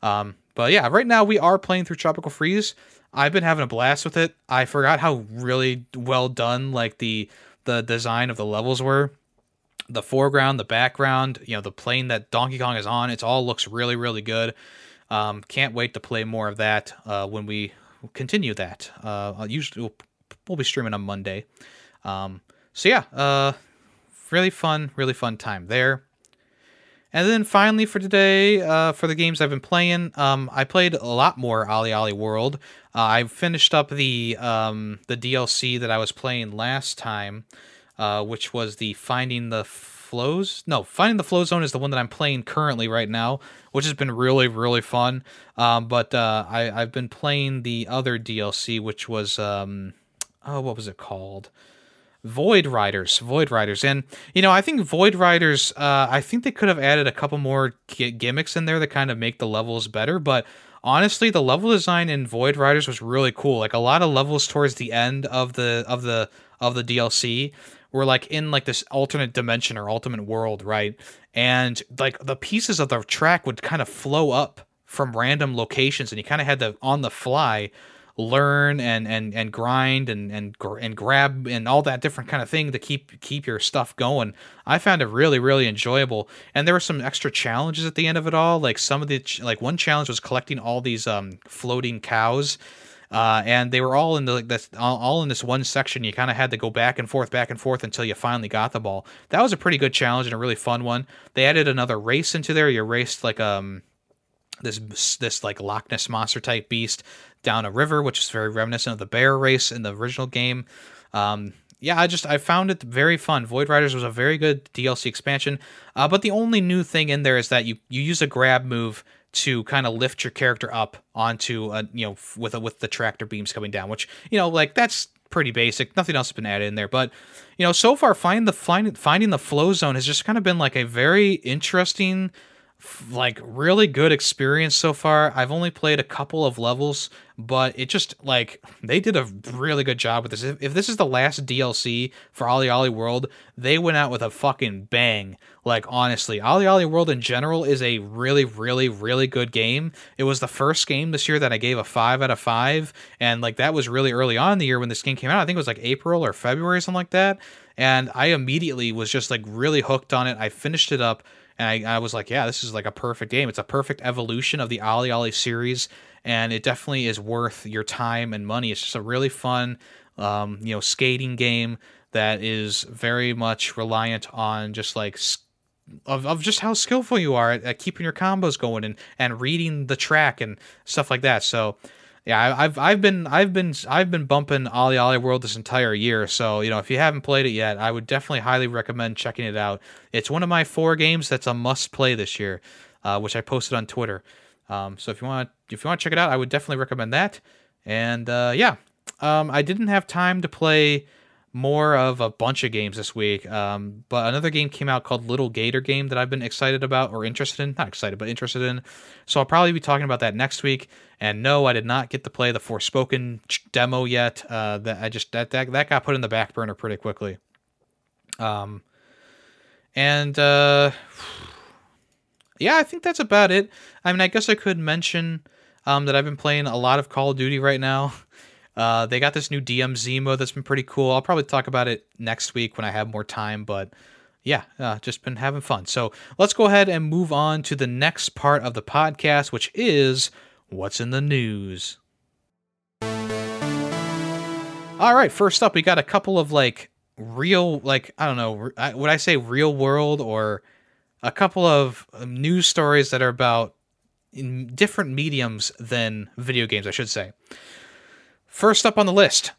A: Um, but yeah, right now we are playing through Tropical Freeze. I've been having a blast with it. I forgot how really well done like the the design of the levels were. The foreground, the background, you know, the plane that Donkey Kong is on, it all looks really, really good. Um, can't wait to play more of that uh, when we continue that. Uh, usually we'll, we'll, be streaming on Monday. Um, so yeah, uh, really fun, really fun time there. And then finally for today, uh, for the games I've been playing, um, I played a lot more OlliOlli World. Uh, I finished up the um, the DLC that I was playing last time, uh, which was the Finding the Flows. No, Finding the Flow Zone is the one that I'm playing currently right now, which has been really really fun. Um, but uh, I I've been playing the other DLC, which was um, oh what was it called? Void Riders, Void Riders, and you know I think Void Riders. Uh, I think they could have added a couple more g- gimmicks in there that kind of make the levels better, but honestly the level design in void riders was really cool like a lot of levels towards the end of the of the of the dlc were like in like this alternate dimension or ultimate world right and like the pieces of the track would kind of flow up from random locations and you kind of had to on the fly learn and and and grind and and and grab and all that different kind of thing to keep keep your stuff going. I found it really really enjoyable, and there were some extra challenges at the end of it all. Like some of the like one challenge was collecting all these um floating cows. Uh, and they were all in the like this all, all in this one section. You kind of had to go back and forth, back and forth until you finally got the ball. That was a pretty good challenge and a really fun one. They added another race into there. You raced like um this this like Loch Ness monster type beast down a river, which is very reminiscent of the bear race in the original game. Um, yeah, I just I found it very fun. Void Riders was a very good DLC expansion, uh, but the only new thing in there is that you you use a grab move to kind of lift your character up onto a you know with a, with the tractor beams coming down, which you know like that's pretty basic. Nothing else has been added in there, but you know so far find the find, finding the flow zone has just kind of been like a very interesting like really good experience so far. I've only played a couple of levels, but it just like they did a really good job with this. If, if this is the last DLC for OlliOlli World, they went out with a fucking bang. Like honestly, OlliOlli World in general is a really, really, really good game. It was the first game this year that I gave a five out of five, and like that was really early on the year when this game came out. I think it was like April or February, something like that. And I immediately was just like really hooked on it. I finished it up and I, I, was like, yeah, this is like a perfect game. It's a perfect evolution of the OlliOlli series, and it definitely is worth your time and money. It's just a really fun, um, you know, skating game that is very much reliant on just like of, of just how skillful you are at, at keeping your combos going and and reading the track and stuff like that. So yeah, I've I've been I've been I've been bumping OlliOlli World this entire year. So you know, if you haven't played it yet, I would definitely highly recommend checking it out. It's one of my four games that's a must play this year, uh, which I posted on Twitter. Um, so if you want if you want to check it out, I would definitely recommend that. And uh, yeah, um, I didn't have time to play more of a bunch of games this week. Um, but another game came out called Little Gator Game that I've been excited about or interested in. Not excited, but interested in. So I'll probably be talking about that next week. And no, I did not get to play the Forspoken demo yet. Uh, that I just that, that that got put in the back burner pretty quickly. Um, and uh, yeah, I think that's about it. I mean, I guess I could mention um, that I've been playing a lot of Call of Duty right now. Uh, they got this new DMZ mode that's been pretty cool. I'll probably talk about it next week when I have more time, but yeah, uh, just been having fun. So let's go ahead and move on to the next part of the podcast, which is what's in the news. All right, first up, we got a couple of like real, like, I don't know, would I say real world or a couple of um, news stories that are about different mediums than video games, I should say. First up on the list,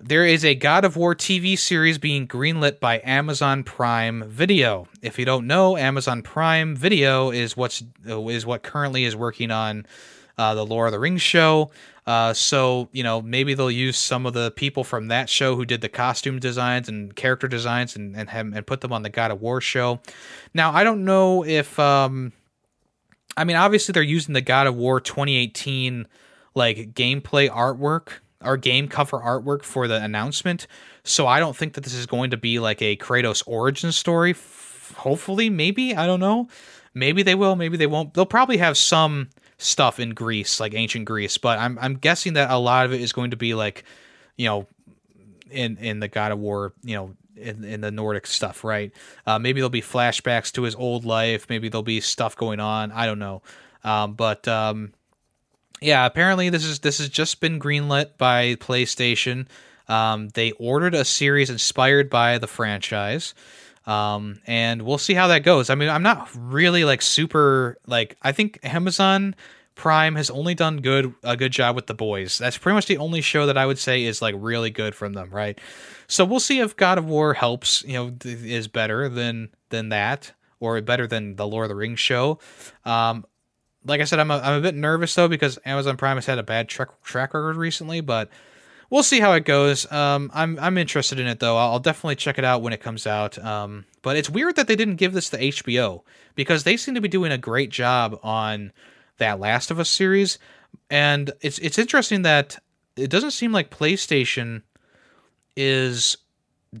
A: there is a God of War TV series being greenlit by Amazon Prime Video. If you don't know, Amazon Prime Video is what's is what currently is working on uh, the Lord of the Rings show. Uh, so you know maybe they'll use some of the people from that show who did the costume designs and character designs and and, have, and put them on the God of War show. Now I don't know if um, I mean obviously they're using the God of War 2018 like gameplay artwork our game cover artwork for the announcement. So I don't think that this is going to be like a Kratos origin story. F- hopefully, maybe I don't know. Maybe they will. Maybe they won't. They'll probably have some stuff in Greece, like ancient Greece. But I'm I'm guessing that a lot of it is going to be like, you know, in in the God of War, you know, in, in the Nordic stuff, right? Uh, maybe there'll be flashbacks to his old life. Maybe there'll be stuff going on. I don't know. Um, but um, yeah, apparently this is this has just been greenlit by PlayStation. Um, they ordered a series inspired by the franchise. Um, and we'll see how that goes. I mean, I'm not really like super like I think Amazon Prime has only done good a good job with the boys. That's pretty much the only show that I would say is like really good from them, right? So we'll see if God of War helps, you know, is better than than that or better than the Lord of the Rings show. Um, like I said, I'm a, I'm a bit nervous though because Amazon Prime has had a bad track track record recently, but we'll see how it goes. Um, I'm I'm interested in it though. I'll definitely check it out when it comes out. Um, but it's weird that they didn't give this to HBO because they seem to be doing a great job on that Last of Us series, and it's it's interesting that it doesn't seem like PlayStation is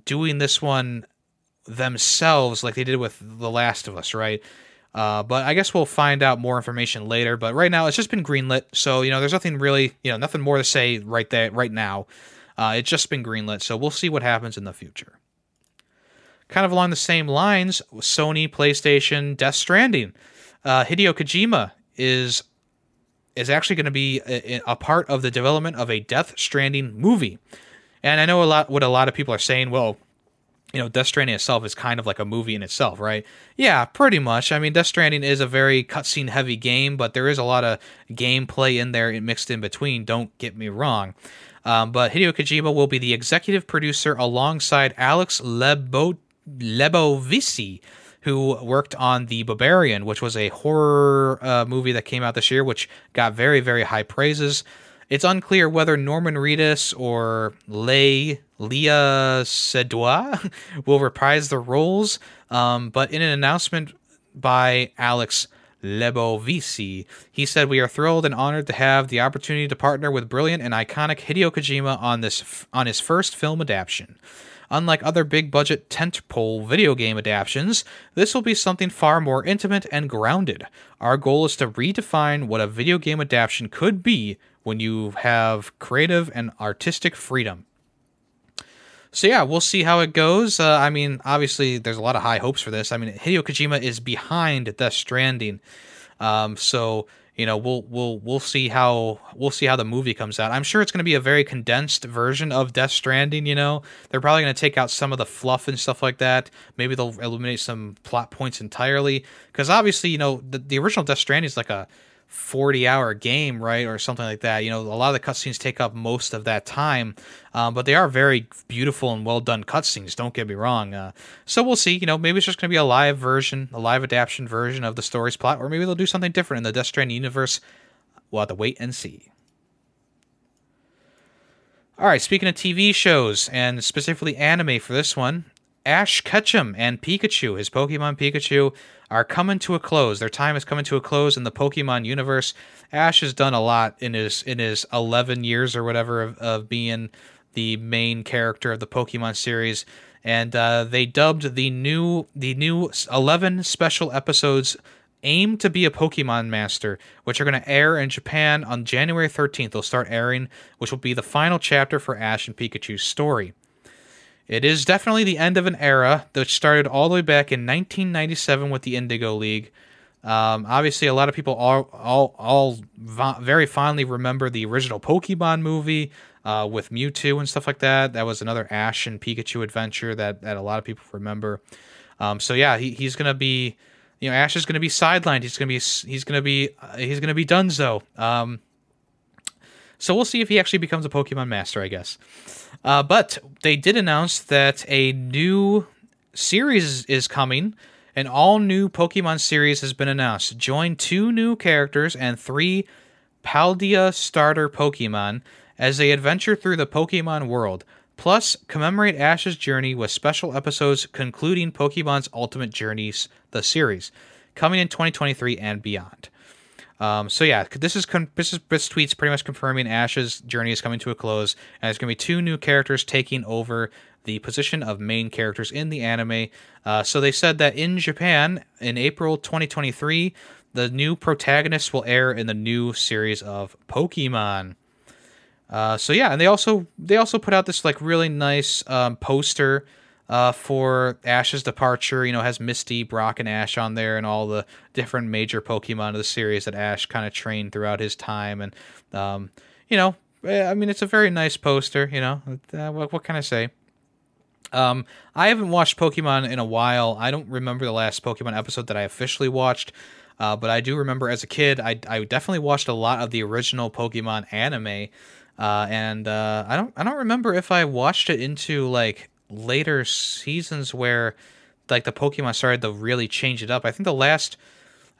A: doing this one themselves like they did with The Last of Us, right? Uh, but I guess we'll find out more information later. But right now, it's just been greenlit, so you know, there's nothing really, you know, nothing more to say right there, right now. Uh, it's just been greenlit, so we'll see what happens in the future. Kind of along the same lines, Sony, PlayStation, Death Stranding. Uh, Hideo Kojima is is actually going to be a, a, part of the development of a Death Stranding movie. And I know a lot what a lot of people are saying. Well, you know, Death Stranding itself is kind of like a movie in itself, right? Yeah, pretty much. I mean, Death Stranding is a very cutscene heavy game, but there is a lot of gameplay in there mixed in between. Don't get me wrong. Um, but Hideo Kojima will be the executive producer alongside Alex Lebo- Lebovici, who worked on The Barbarian, which was a horror uh, movie that came out this year, which got very, very high praises. It's unclear whether Norman Reedus or Lay Léa Seydoux will reprise the roles, um, but in an announcement by Alex Lebovici, he said, "We are thrilled and honored to have the opportunity to partner with brilliant and iconic Hideo Kojima on this on his first film adaptation." Unlike other big budget tentpole video game adaptations, this will be something far more intimate and grounded. Our goal is to redefine what a video game adaptation could be when you have creative and artistic freedom. So yeah, we'll see how it goes. Uh, I mean, obviously, there's a lot of high hopes for this. I mean, Hideo Kojima is behind Death Stranding, um, so you know we'll we'll we'll see how we'll see how the movie comes out. I'm sure it's going to be a very condensed version of Death Stranding. You know, they're probably going to take out some of the fluff and stuff like that. Maybe they'll eliminate some plot points entirely because obviously, you know, the, the original Death Stranding is like a 40 hour game, right? Or something like that. You know, a lot of the cutscenes take up most of that time, um, but they are very beautiful and well done cutscenes, don't get me wrong. Uh, so we'll see. You know, maybe it's just going to be a live version, a live adaptation version of the story's plot, or maybe they'll do something different in the Death Stranding universe. We'll have to wait and see. All right, speaking of TV shows and specifically anime for this one, Ash Ketchum and Pikachu, his Pokemon Pikachu, are coming to a close. Their time is coming to a close in the Pokemon universe. Ash has done a lot in his in his 11 years or whatever of, of being the main character of the Pokemon series, and uh, they dubbed the new the new 11 special episodes aim to be a Pokemon Master, which are going to air in Japan on January 13th. They'll start airing, which will be the final chapter for Ash and Pikachu's story. It is definitely the end of an era that started all the way back in 1997 with the Indigo League. Um, obviously, a lot of people all all all very fondly remember the original Pokemon movie uh, with Mewtwo and stuff like that. That was another Ash and Pikachu adventure that that a lot of people remember. Um, so yeah, he, he's gonna be, you know, Ash is gonna be sidelined. He's gonna be he's gonna be uh, he's gonna be Dunzo. Um, so we'll see if he actually becomes a Pokemon Master, I guess. Uh, but they did announce that a new series is coming. An all new Pokemon series has been announced. Join two new characters and three Paldea starter Pokemon as they adventure through the Pokemon world. Plus, commemorate Ash's journey with special episodes concluding Pokemon's Ultimate Journeys, the series, coming in 2023 and beyond. Um, so yeah, this is con- this is this tweet's pretty much confirming Ash's journey is coming to a close, and there's to be two new characters taking over the position of main characters in the anime. Uh, so they said that in Japan in April 2023, the new protagonists will air in the new series of Pokemon. Uh, so yeah, and they also they also put out this like really nice um, poster uh, for Ash's departure. You know, has Misty, Brock, and Ash on there, and all the different major Pokemon of the series that Ash kind of trained throughout his time. And um, you know, eh, I mean, it's a very nice poster. You know, uh, what, what can I say? Um, I haven't watched Pokemon in a while. I don't remember the last Pokemon episode that I officially watched. Uh, but I do remember as a kid, I, I definitely watched a lot of the original Pokemon anime, uh, and uh, I don't I don't remember if I watched it into like later seasons where like the Pokemon started to really change it up. I think the last,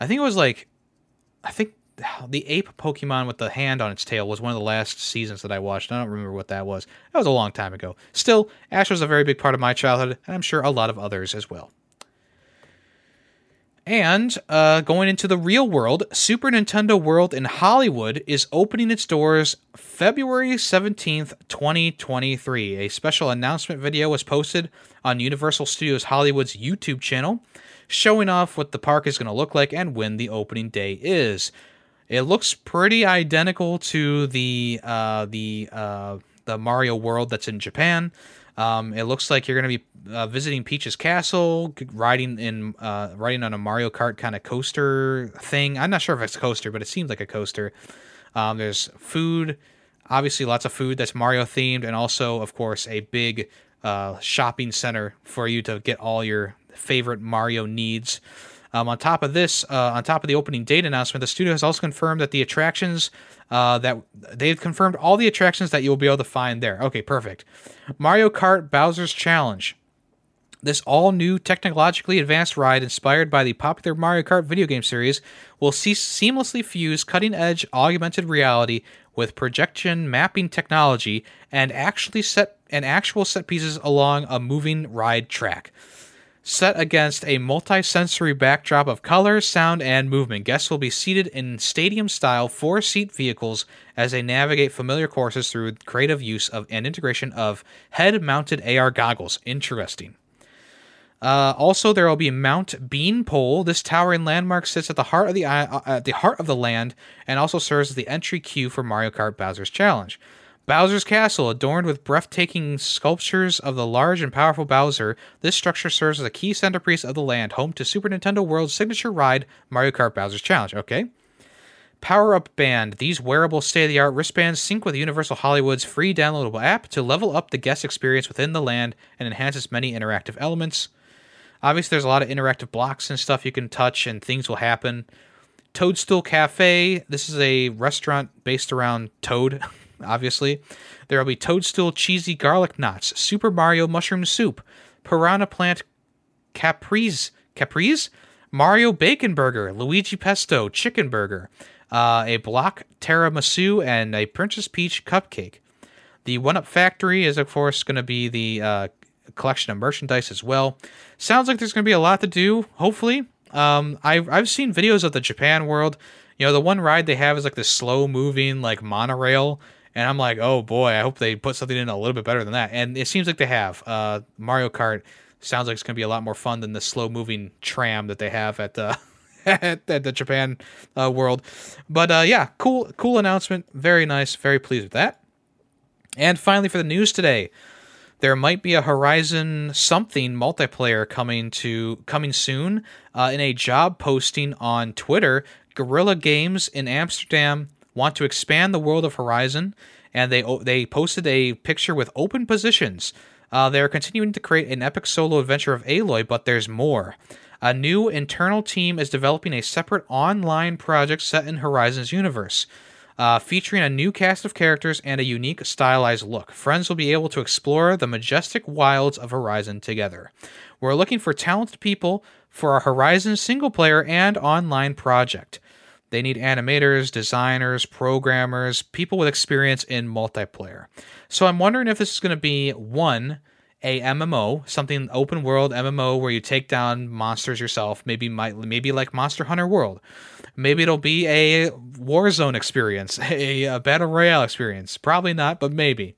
A: I think it was like, I think the ape Pokemon with the hand on its tail was one of the last seasons that I watched. I don't remember what that was. That was a long time ago. Still, Ash was a very big part of my childhood, and I'm sure a lot of others as well. And uh, going into the real world, Super Nintendo World in Hollywood is opening its doors February 17th, 2023. A special announcement video was posted on Universal Studios Hollywood's YouTube channel, showing off what the park is going to look like and when the opening day is. It looks pretty identical to the uh, the uh, the Mario World that's in Japan. Um, it looks like you're going to be uh, visiting Peach's castle, riding in uh, riding on a Mario Kart kind of coaster thing. I'm not sure if it's a coaster, but it seems like a coaster. Um, there's food, obviously lots of food that's Mario themed, and also, of course, a big uh, shopping center for you to get all your favorite Mario needs. Um, on top of this, uh, on top of the opening date announcement, the studio has also confirmed that the attractions uh, that they've confirmed all the attractions that you'll be able to find there. Okay, perfect. Mario Kart Bowser's Challenge. This all new technologically advanced ride, inspired by the popular Mario Kart video game series, will see- seamlessly fuse cutting edge augmented reality with projection mapping technology and actually set and actual set pieces along a moving ride track set against a multi-sensory backdrop of color, sound, and movement. Guests will be seated in stadium-style four-seat vehicles as they navigate familiar courses through creative use of and integration of head-mounted AR goggles. Interesting. Uh, also, there will be Mount Beanpole. This towering landmark sits at the heart of the uh, at the heart of the land, and also serves as the entry queue for Mario Kart Bowser's Challenge. Bowser's Castle, adorned with breathtaking sculptures of the large and powerful Bowser, this structure serves as a key centerpiece of the land, home to Super Nintendo World's signature ride, Mario Kart Bowser's Challenge. Okay. Power Up Band. These wearable state of the art wristbands sync with Universal Hollywood's free downloadable app to level up the guest experience within the land and enhance its many interactive elements. Obviously, there's a lot of interactive blocks and stuff you can touch, and things will happen. Toadstool Cafe. This is a restaurant based around Toad. obviously. There will be Toadstool Cheesy Garlic Knots, Super Mario Mushroom Soup, Piranha Plant Caprese, Caprese? Mario Bacon Burger, Luigi Pesto Chicken Burger, uh, a block tiramisu, and a Princess Peach Cupcake. The One Up Factory is, of course, going to be the uh, collection of merchandise as well. Sounds like there's going to be a lot to do, hopefully. Um, I've, I've seen videos of the Japan world. You know, the one ride they have is like this slow moving, like monorail and I'm like, oh boy, I hope they put something in a little bit better than that. And it seems like they have. Uh, Mario Kart sounds like it's going to be a lot more fun than the slow moving tram that they have at the at, at, the Japan uh, world. But uh, yeah, cool cool announcement. Very nice. Very pleased with that. And finally, for the news today, there might be a Horizon something multiplayer coming to coming soon. Uh, in a job posting on Twitter, Guerrilla Games in Amsterdam want to expand the world of Horizon, and they they posted a picture with open positions. Uh, they're continuing to create an epic solo adventure of Aloy, but there's more. A new internal team is developing a separate online project set in Horizon's universe. Uh, featuring a new cast of characters and a unique stylized look. Friends will be able to explore the majestic wilds of Horizon together. We're looking for talented people for our Horizon single player and online project. They need animators, designers, programmers, people with experience in multiplayer. So I'm wondering if this is going to be one, a MMO, something open world MMO where you take down monsters yourself, maybe might maybe like Monster Hunter World. Maybe it'll be a Warzone experience, a, a battle royale experience. Probably not, but maybe.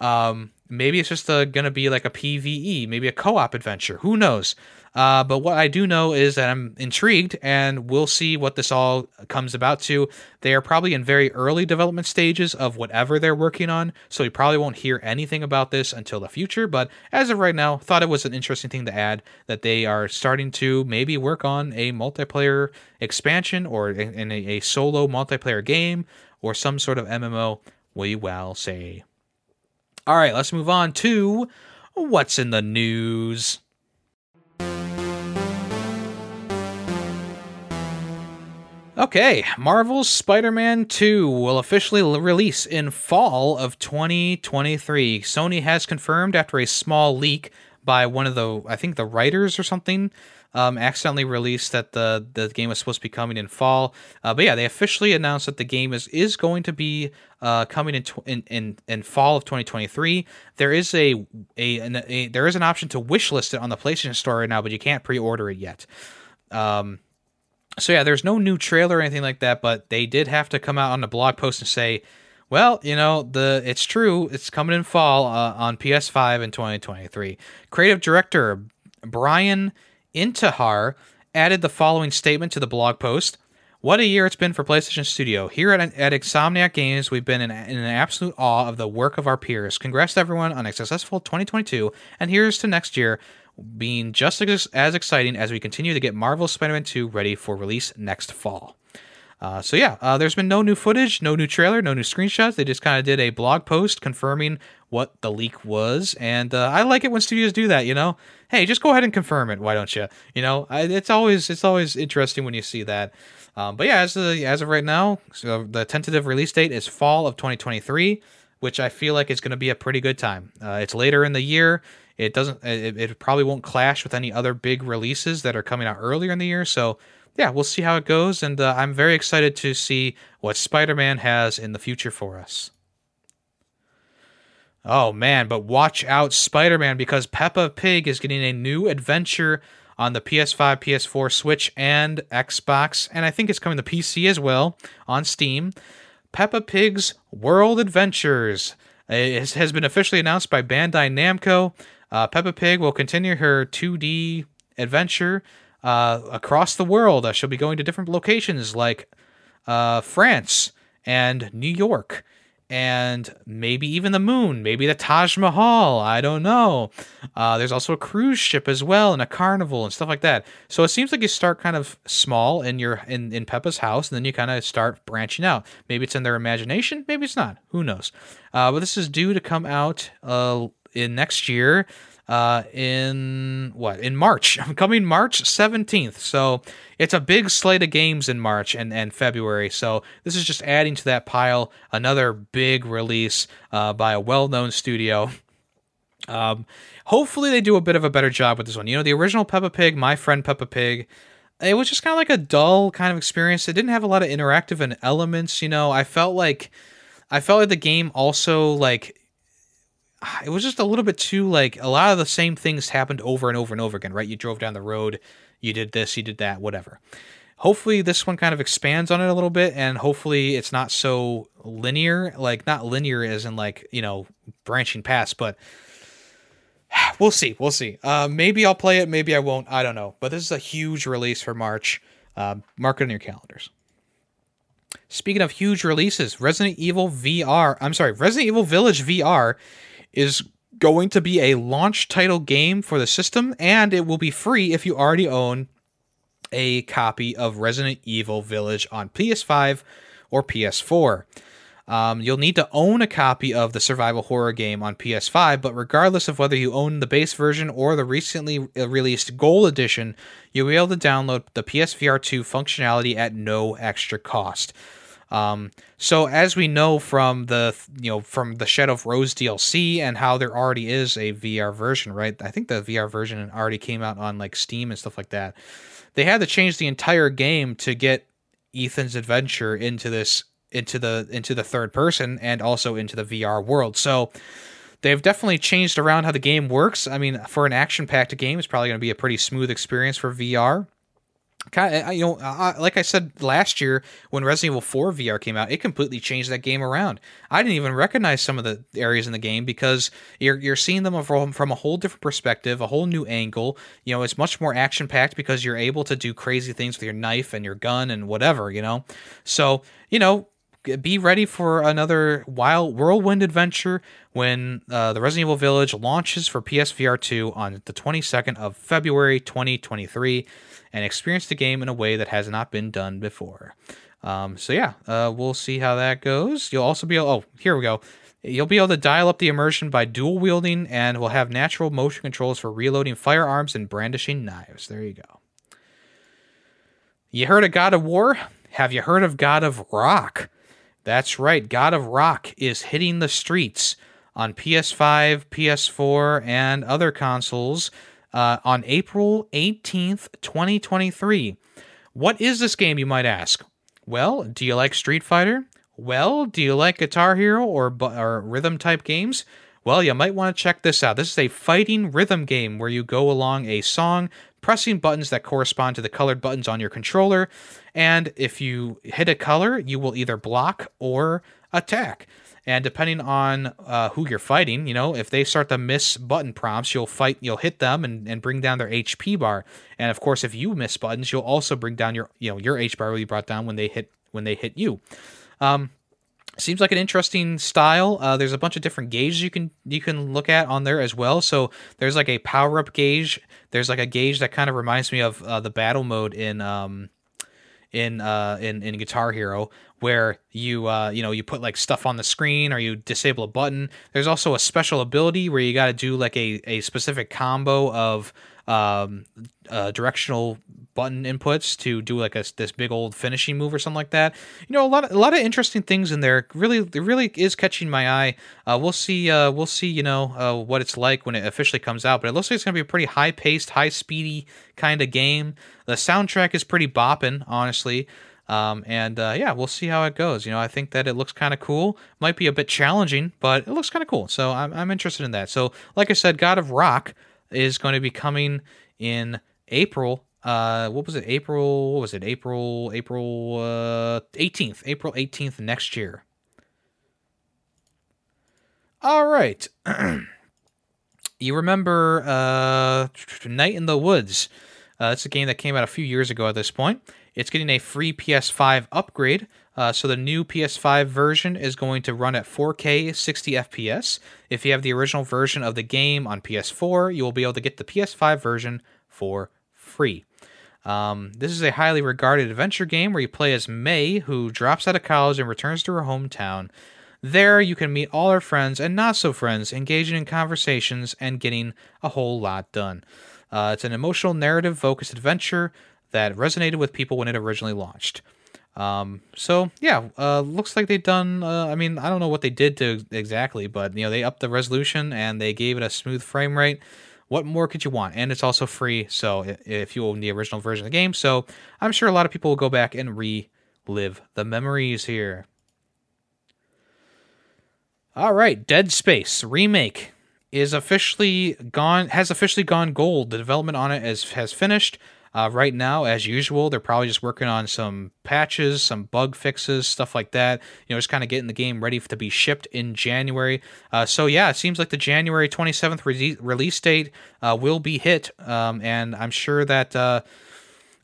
A: Um, maybe it's just going to be like a PVE, maybe a co-op adventure. Who knows? Uh, but what I do know is that I'm intrigued, and we'll see what this all comes about to. They are probably in very early development stages of whatever they're working on, so we probably won't hear anything about this until the future. But as of right now, thought it was an interesting thing to add that they are starting to maybe work on a multiplayer expansion or in a, a solo multiplayer game or some sort of MMO. We will see. All right, let's move on to what's in the news. Okay, Marvel's Spider Man 2 will officially release in fall of 2023. Sony has confirmed after a small leak by one of the, I think the writers or something, um, accidentally released that the, the game was supposed to be coming in fall. Uh, but yeah, they officially announced that the game is, is going to be uh, coming in, tw- in, in in fall of 2023. There is a, a, an, a there is an option to wishlist it on the PlayStation Store right now, but you can't pre-order it yet. Um, so yeah, there's no new trailer or anything like that, but they did have to come out on the blog post and say, well, you know, the it's true, it's coming in fall uh, on PS5 in 2023. Creative director Brian Intihar added the following statement to the blog post. What a year it's been for PlayStation Studio. Here at, at Insomniac Games, we've been in, in an absolute awe of the work of our peers. Congrats to everyone on a successful 2022, and here's to next year being just as, exciting as we continue to get Marvel Spider-Man 2 ready for release next fall. Uh, so yeah, uh, there's been no new footage, no new trailer, no new screenshots. They just kind of did a blog post confirming what the leak was, and uh, I like it when studios do that. You know, hey, just go ahead and confirm it. Why don't you? You know, I, it's always it's always interesting when you see that. Um, but yeah, as of, as of right now, so the tentative release date is fall of 2023, which I feel like is going to be a pretty good time. Uh, it's later in the year. It doesn't. It, it probably won't clash with any other big releases that are coming out earlier in the year. So yeah, we'll see how it goes, and uh, I'm very excited to see what Spider-Man has in the future for us. Oh man, but watch out, Spider-Man, because Peppa Pig is getting a new adventure on the PS5, PS4, Switch, and Xbox, and I think it's coming to PC as well on Steam. Peppa Pig's World Adventures it has been officially announced by Bandai Namco. Uh, Peppa Pig will continue her 2D adventure uh, across the world. Uh, she'll be going to different locations like uh, France and New York and maybe even the moon, maybe the Taj Mahal. I don't know. Uh, there's also a cruise ship as well, and a carnival and stuff like that. So it seems like you start kind of small in your in in Peppa's house, and then you kind of start branching out. Maybe it's in their imagination, maybe it's not. Who knows? Uh, but this is due to come out uh, in next year uh, in what in March, I'm coming March 17th. So it's a big slate of games in March and, and February. So this is just adding to that pile another big release uh, by a well known studio. Um, hopefully they do a bit of a better job with this one. You know, the original Peppa Pig, My Friend Peppa Pig, it was just kind of like a dull kind of experience. It didn't have a lot of interactive and elements. You know, I felt like I felt like the game also like it was just a little bit too like a lot of the same things happened over and over and over again, right? You drove down the road, you did this, you did that, whatever. Hopefully, this one kind of expands on it a little bit, and hopefully, it's not so linear. Like, not linear as in like you know branching past, but we'll see. We'll see. Uh, maybe I'll play it. Maybe I won't. I don't know. But this is a huge release for March. Uh, mark it on your calendars. Speaking of huge releases, Resident Evil VR. I'm sorry, Resident Evil Village VR is going to be a launch title game for the system, and it will be free if you already own a copy of Resident Evil Village on PS5 or PS4. Um, you'll need to own a copy of the survival horror game on PS5, but regardless of whether you own the base version or the recently uh, released Gold Edition, you'll be able to download the PSVR 2 functionality at no extra cost. Um, so as we know from the you know from the Shadow of Rose DLC and how there already is a VR version, right? I think the VR version already came out on like Steam and stuff like that. They had to change the entire game to get Ethan's adventure into this into the into the third person and also into the VR world. So they've definitely changed around how the game works. I mean, for an action-packed game, it's probably going to be a pretty smooth experience for VR kind of, you know, I, like I said last year when Resident Evil 4 VR came out, it completely changed that game around. I didn't even recognize some of the areas in the game because you're you're seeing them from from a whole different perspective, a whole new angle. You know, it's much more action packed because you're able to do crazy things with your knife and your gun and whatever. You know, so you know. Be ready for another wild whirlwind adventure when uh, the Resident Evil Village launches for PSVR 2 on the 22nd of February 2023 and experience the game in a way that has not been done before. Um, so yeah, uh, we'll see how that goes. You'll also be able, oh, here we go. You'll be able to dial up the immersion by dual wielding, and will have natural motion controls for reloading firearms and brandishing knives. There you go. You heard of God of War? have you heard of God of Rock? That's right, God of Rock is hitting the streets on PS5, PS4, and other consoles uh, on April 18th, 2023. What is this game, you might ask? Well, do you like Street Fighter? Well, do you like Guitar Hero or, or rhythm type games? Well, you might want to check this out. This is a fighting rhythm game where you go along a song, pressing buttons that correspond to the colored buttons on your controller. And if you hit a color, you will either block or attack. And depending on uh, who you're fighting, you know, if they start to miss button prompts, you'll fight, you'll hit them and, and bring down their HP bar. And of course, if you miss buttons, you'll also bring down your, you know, your H bar will be brought down when they hit when they hit you. Um, seems like an interesting style. Uh, there's a bunch of different gauges you can you can look at on there as well. So there's like a power up gauge. There's like a gauge that kind of reminds me of uh, the battle mode in um, in uh, in in Guitar Hero, where you uh, you know you put like stuff on the screen or you disable a button. There's also a special ability where you got to do like a a specific combo of um, uh, directional button inputs to do like a this big old finishing move or something like that. You know, a lot of, a lot of interesting things in there. Really, it really is catching my eye. Uh, we'll see. Uh, we'll see. You know uh, what it's like when it officially comes out. But it looks like it's gonna be a pretty high paced, high speedy kind of game. The soundtrack is pretty bopping, honestly. Um, and uh, yeah, we'll see how it goes. You know, I think that it looks kind of cool. Might be a bit challenging, but it looks kind of cool. So I'm, I'm interested in that. So, like I said, God of Rock is going to be coming in April. Uh, what was it? April. What was it? April. April uh, 18th. April 18th next year. All right. you remember uh, Night in the Woods? Uh, it's a game that came out a few years ago at this point. It's getting a free PS5 upgrade. Uh, so the new PS5 version is going to run at 4K 60 FPS. If you have the original version of the game on PS4, you will be able to get the PS5 version for free. Um, this is a highly regarded adventure game where you play as May, who drops out of college and returns to her hometown. There, you can meet all her friends and not so friends, engaging in conversations and getting a whole lot done. Uh, it's an emotional, narrative focused adventure that resonated with people when it originally launched. Um, so yeah, uh, looks like they've done. Uh, I mean, I don't know what they did to exactly, but you know, they upped the resolution and they gave it a smooth frame rate. What more could you want? And it's also free, so if you own the original version of the game, so I'm sure a lot of people will go back and relive the memories here. All right, Dead Space remake is officially gone. Has officially gone gold. The development on it is, has finished. Uh, right now, as usual, they're probably just working on some patches, some bug fixes, stuff like that. You know, just kind of getting the game ready to be shipped in January. Uh, so yeah, it seems like the January 27th re- release date uh, will be hit, um, and I'm sure that. Uh,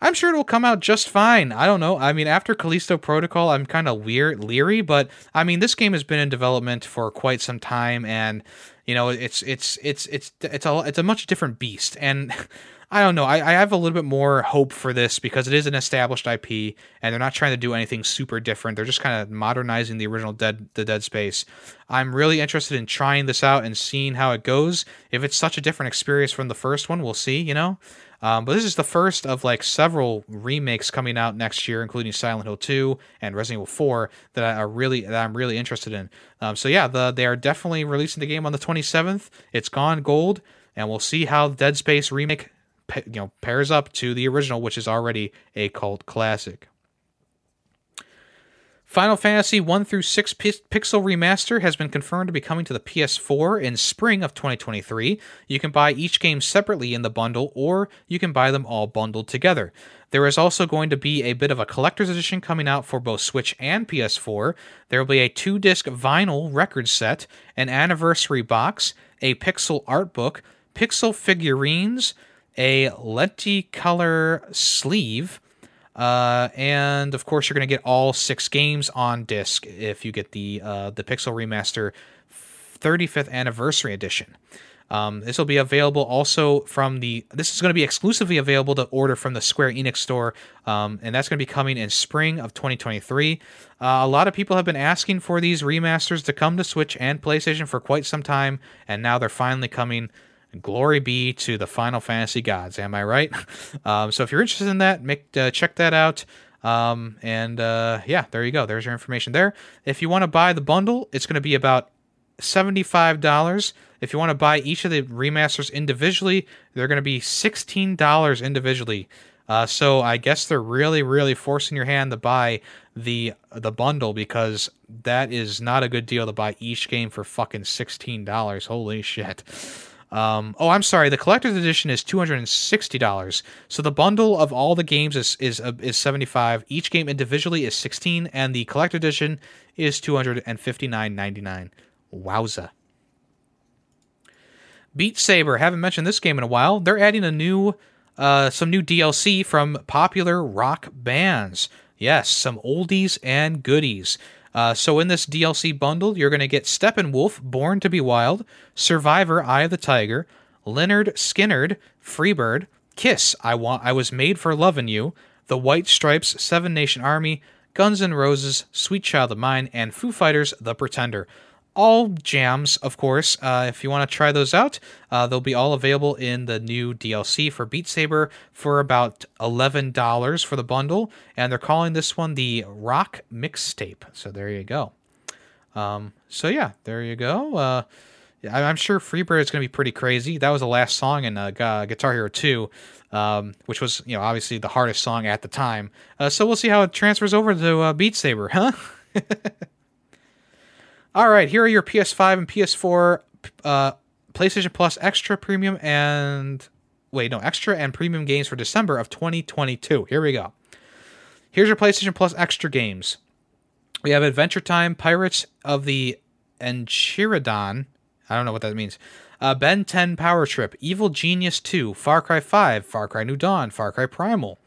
A: I'm sure it'll come out just fine. I don't know. I mean, after Callisto Protocol, I'm kind of weird, leery, but I mean, this game has been in development for quite some time, and you know, it's it's it's it's it's a it's a much different beast. And I don't know. I, I have a little bit more hope for this because it is an established IP and they're not trying to do anything super different. They're just kind of modernizing the original Dead the Dead Space. I'm really interested in trying this out and seeing how it goes. If it's such a different experience from the first one, we'll see. You know. Um, but this is the first of like several remakes coming out next year, including Silent Hill 2 and Resident Evil 4 that are really that I'm really interested in. Um, so yeah, the, they are definitely releasing the game on the 27th. It's gone gold, and we'll see how Dead Space remake you know pairs up to the original, which is already a cult classic. Final Fantasy 1 through 6 Pixel Remaster has been confirmed to be coming to the PS4 in spring of 2023. You can buy each game separately in the bundle, or you can buy them all bundled together. There is also going to be a bit of a collector's edition coming out for both Switch and PS4. There will be a two disc vinyl record set, an anniversary box, a pixel art book, pixel figurines, a lenticular sleeve, uh, and of course you're going to get all six games on disc if you get the uh, the Pixel Remaster 35th Anniversary Edition. Um, this will be available also from the. This is going to be exclusively available to order from the Square Enix store, um, and that's going to be coming in spring of 2023. Uh, a lot of people have been asking for these remasters to come to Switch and PlayStation for quite some time, and now they're finally coming Glory be to the Final Fantasy gods. Am I right? Um, so if you're interested in that, make uh, check that out. Um, and uh, yeah, there you go. There's your information there. If you want to buy the bundle, it's going to be about $75. If you want to buy each of the remasters individually, they're going to be $16 individually. Uh, so I guess they're really, really forcing your hand to buy the the bundle because that is not a good deal to buy each game for fucking sixteen dollars. Holy shit! Um, oh, I'm sorry. The collector's edition is two hundred and sixty dollars. So the bundle of all the games is is uh, is seventy five. Each game individually is sixteen, and the collector edition is two hundred and fifty nine ninety nine. Wowza. Beat Saber. Haven't mentioned this game in a while. They're adding a new, uh, some new DLC from popular rock bands. Yes, some oldies and goodies. Uh, so in this DLC bundle, you're going to get Steppenwolf, Born to be Wild, Survivor, Eye of the Tiger, Lynyrd Skynyrd, Freebird, Kiss, I want, I was made for loving you, The White Stripes, Seven Nation Army, Guns N' Roses, Sweet Child of Mine, and Foo Fighters, The Pretender all jams, of course. Uh, if you want to try those out, uh, they'll be all available in the new DLC for Beat Saber for about $11 for the bundle. And they're calling this one the Rock Mixtape. So there you go. Um, so yeah, there you go. Uh, I'm sure Freebird is going to be pretty crazy. That was the last song in uh, Guitar Hero 2, um, which was, you know, obviously the hardest song at the time. Uh, so we'll see how it transfers over to uh, Beat Saber, huh? All right, here are your PS5 and PS4, uh, PlayStation Plus Extra Premium and wait, no, Extra and Premium games for December of 2022. Here we go. Here's your PlayStation Plus Extra games. We have Adventure Time, Pirates of the Enchiridion. I don't know what that means. Uh, ben 10 Power Trip, Evil Genius 2, Far Cry 5, Far Cry New Dawn, Far Cry Primal,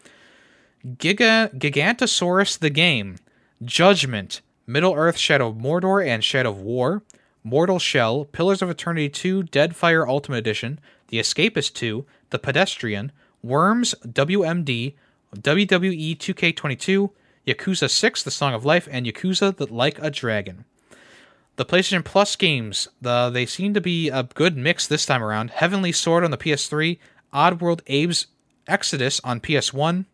A: Giga Gigantosaurus the Game, Judgment, Middle Earth Shadow of Mordor and Shadow of War, Mortal Shell, Pillars of Eternity 2, Deadfire Ultimate Edition, The Escapist 2, The Pedestrian, Worms WMD, WWE 2K22, Yakuza 6, The Song of Life, and Yakuza the Like a Dragon. The PlayStation Plus games, the, they seem to be a good mix this time around. Heavenly Sword on the PS3, Oddworld Abe's Exodus on PS1,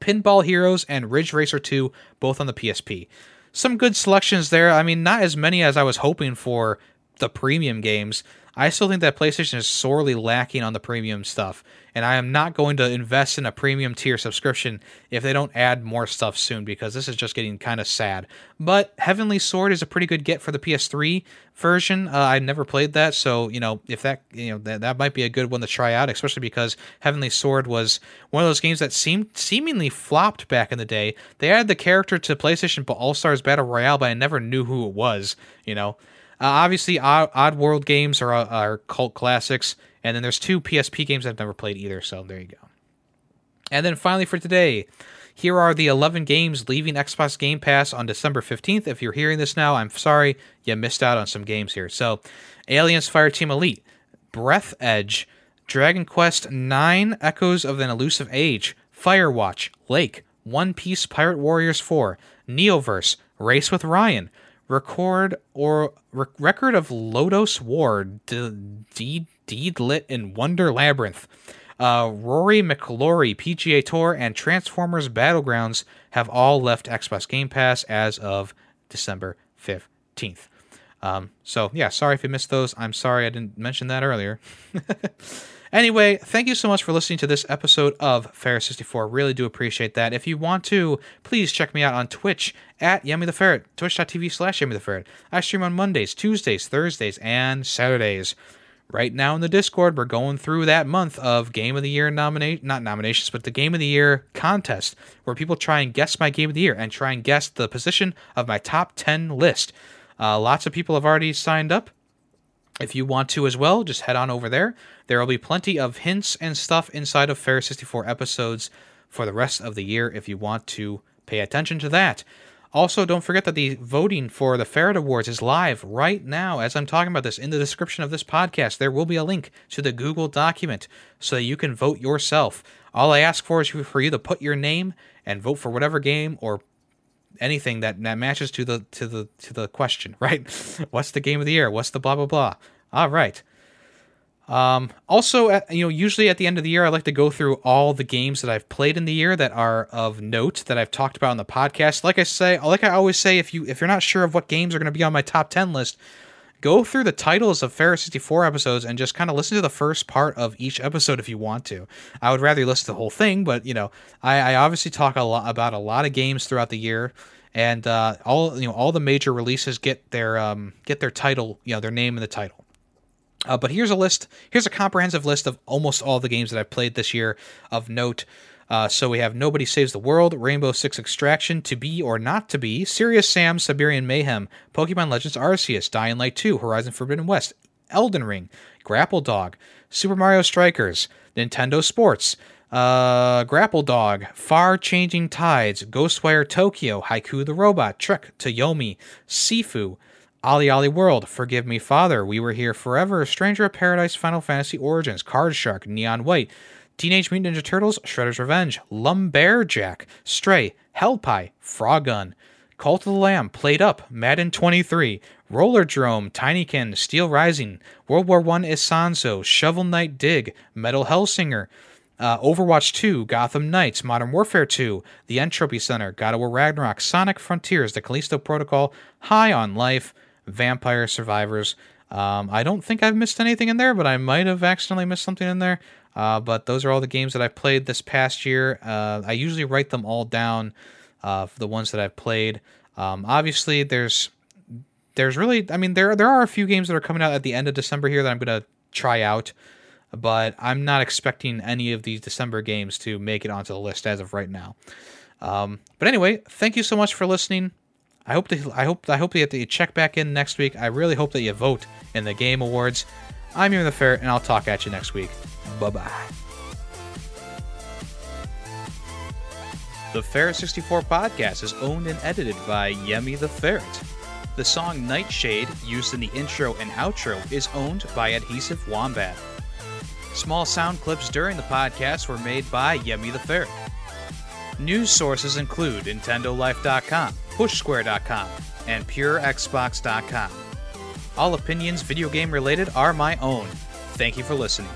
A: Pinball Heroes and Ridge Racer 2 both on the PSP some good selections there. I mean, not as many as I was hoping for the premium games. I still think that PlayStation is sorely lacking on the premium stuff, and I am not going to invest in a premium tier subscription if they don't add more stuff soon because this is just getting kind of sad. But Heavenly Sword is a pretty good get for the PS3 version. Uh, I never played that, so you know if that you know that, that might be a good one to try out, especially because Heavenly Sword was one of those games that seemed seemingly flopped back in the day. They added the character to PlayStation All Stars Battle Royale, but I never knew who it was. You know. Uh, obviously, Odd, Odd, World games are, are cult classics, and then there's two PSP games I've never played either. So there you go. And then finally for today, here are the 11 games leaving Xbox Game Pass on December 15th. If you're hearing this now, I'm sorry you missed out on some games here. So, Aliens Fireteam Elite, Breathedge, Dragon Quest 9 Echoes of an Elusive Age, Firewatch, Lake, One Piece Pirate Warriors 4, Neoverse, Race with Ryan, record or record of Lodoss War, Deedlit in Wonder Labyrinth. Uh, Rory McIlroy, PGA Tour, and Transformers Battlegrounds have all left Xbox Game Pass as of December 15th. Um, so, yeah, sorry if you missed those. I'm sorry I didn't mention that earlier. Anyway, thank you so much for listening to this episode of Ferret64. Really do appreciate that. If you want to, please check me out on Twitch at Yummy the Ferret, twitch.tv slash Yummy the Ferret. I stream on Mondays, Tuesdays, Thursdays, and Saturdays. Right now in the Discord, we're going through that month of Game of the Year nominate not nominations, but the Game of the Year contest, where people try and guess my Game of the Year and try and guess the position of my top 10 list. Uh, lots of people have already signed up. If you want to as well, just head on over there. There will be plenty of hints and stuff inside of Ferret 64 episodes for the rest of the year if you want to pay attention to that. Also, don't forget that the voting for the Ferret Awards is live right now as I'm talking about this. In the description of this podcast, there will be a link to the Google document so that you can vote yourself. All I ask for is for you to put your name and vote for whatever game or anything that, that matches to the to the to the question, right? What's the game of the year? What's the blah blah blah? All right. Um, also, you know, usually at the end of the year, I like to go through all the games that I've played in the year that are of note that I've talked about on the podcast. Like I say, like I always say, if you if you're not sure of what games are going to be on my top ten list, go through the titles of Ferret 64 episodes and just kind of listen to the first part of each episode if you want to. I would rather listen to the whole thing, but you know, I, I obviously talk a lot about a lot of games throughout the year, and uh, all you know, all the major releases get their um, get their title, you know, their name in the title. Uh, but here's a list. Here's a comprehensive list of almost all the games that I've played this year of note. Uh, so we have Nobody Saves the World, Rainbow Six Extraction, To Be or Not to Be, Serious Sam, Siberian Mayhem, Pokemon Legends Arceus, Dying Light 2, Horizon Forbidden West, Elden Ring, Grapple Dog, Super Mario Strikers, Nintendo Sports, uh, Grapple Dog, Far Changing Tides, Ghostwire Tokyo, Haiku the Robot, Trek to Yomi, Sifu, OlliOlli World, Forgive Me Father, We Were Here Forever, Stranger of Paradise, Final Fantasy Origins, Card Shark, Neon White, Teenage Mutant Ninja Turtles, Shredder's Revenge, Lumberjack, Stray, Hellpie, Frogun, Cult of the Lamb, PlateUp, Madden 23, Rollerdrome, Tinykin, Steel Rising, World War I Isonzo, Shovel Knight Dig, Metal Hellsinger, uh, Overwatch 2, Gotham Knights, Modern Warfare 2, The Entropy Center, God of War Ragnarok, Sonic Frontiers, The Callisto Protocol, High on Life, Vampire Survivors. Um, I don't think I've missed anything in there, but I might have accidentally missed something in there. Uh, but those are all the games that I've played this past year. Uh, I usually write them all down uh, for the ones that I've played. Um, obviously, there's there's really, I mean, there there are a few games that are coming out at the end of December here that I'm gonna try out, but I'm not expecting any of these December games to make it onto the list as of right now. Um, but anyway, thank you so much for listening. I hope that I hope I hope that you check back in next week. I really hope that you vote in the game awards. I'm Yemi the Ferret, and I'll talk at you next week. Bye bye. The Ferret 64 podcast is owned and edited by Yemi the Ferret. The song Nightshade, used in the intro and outro, is owned by Adhesive Wombat. Small sound clips during the podcast were made by Yemi the Ferret. News sources include NintendoLife.com, PushSquare.com, and PureXbox.com. All opinions video game related are my own. Thank you for listening.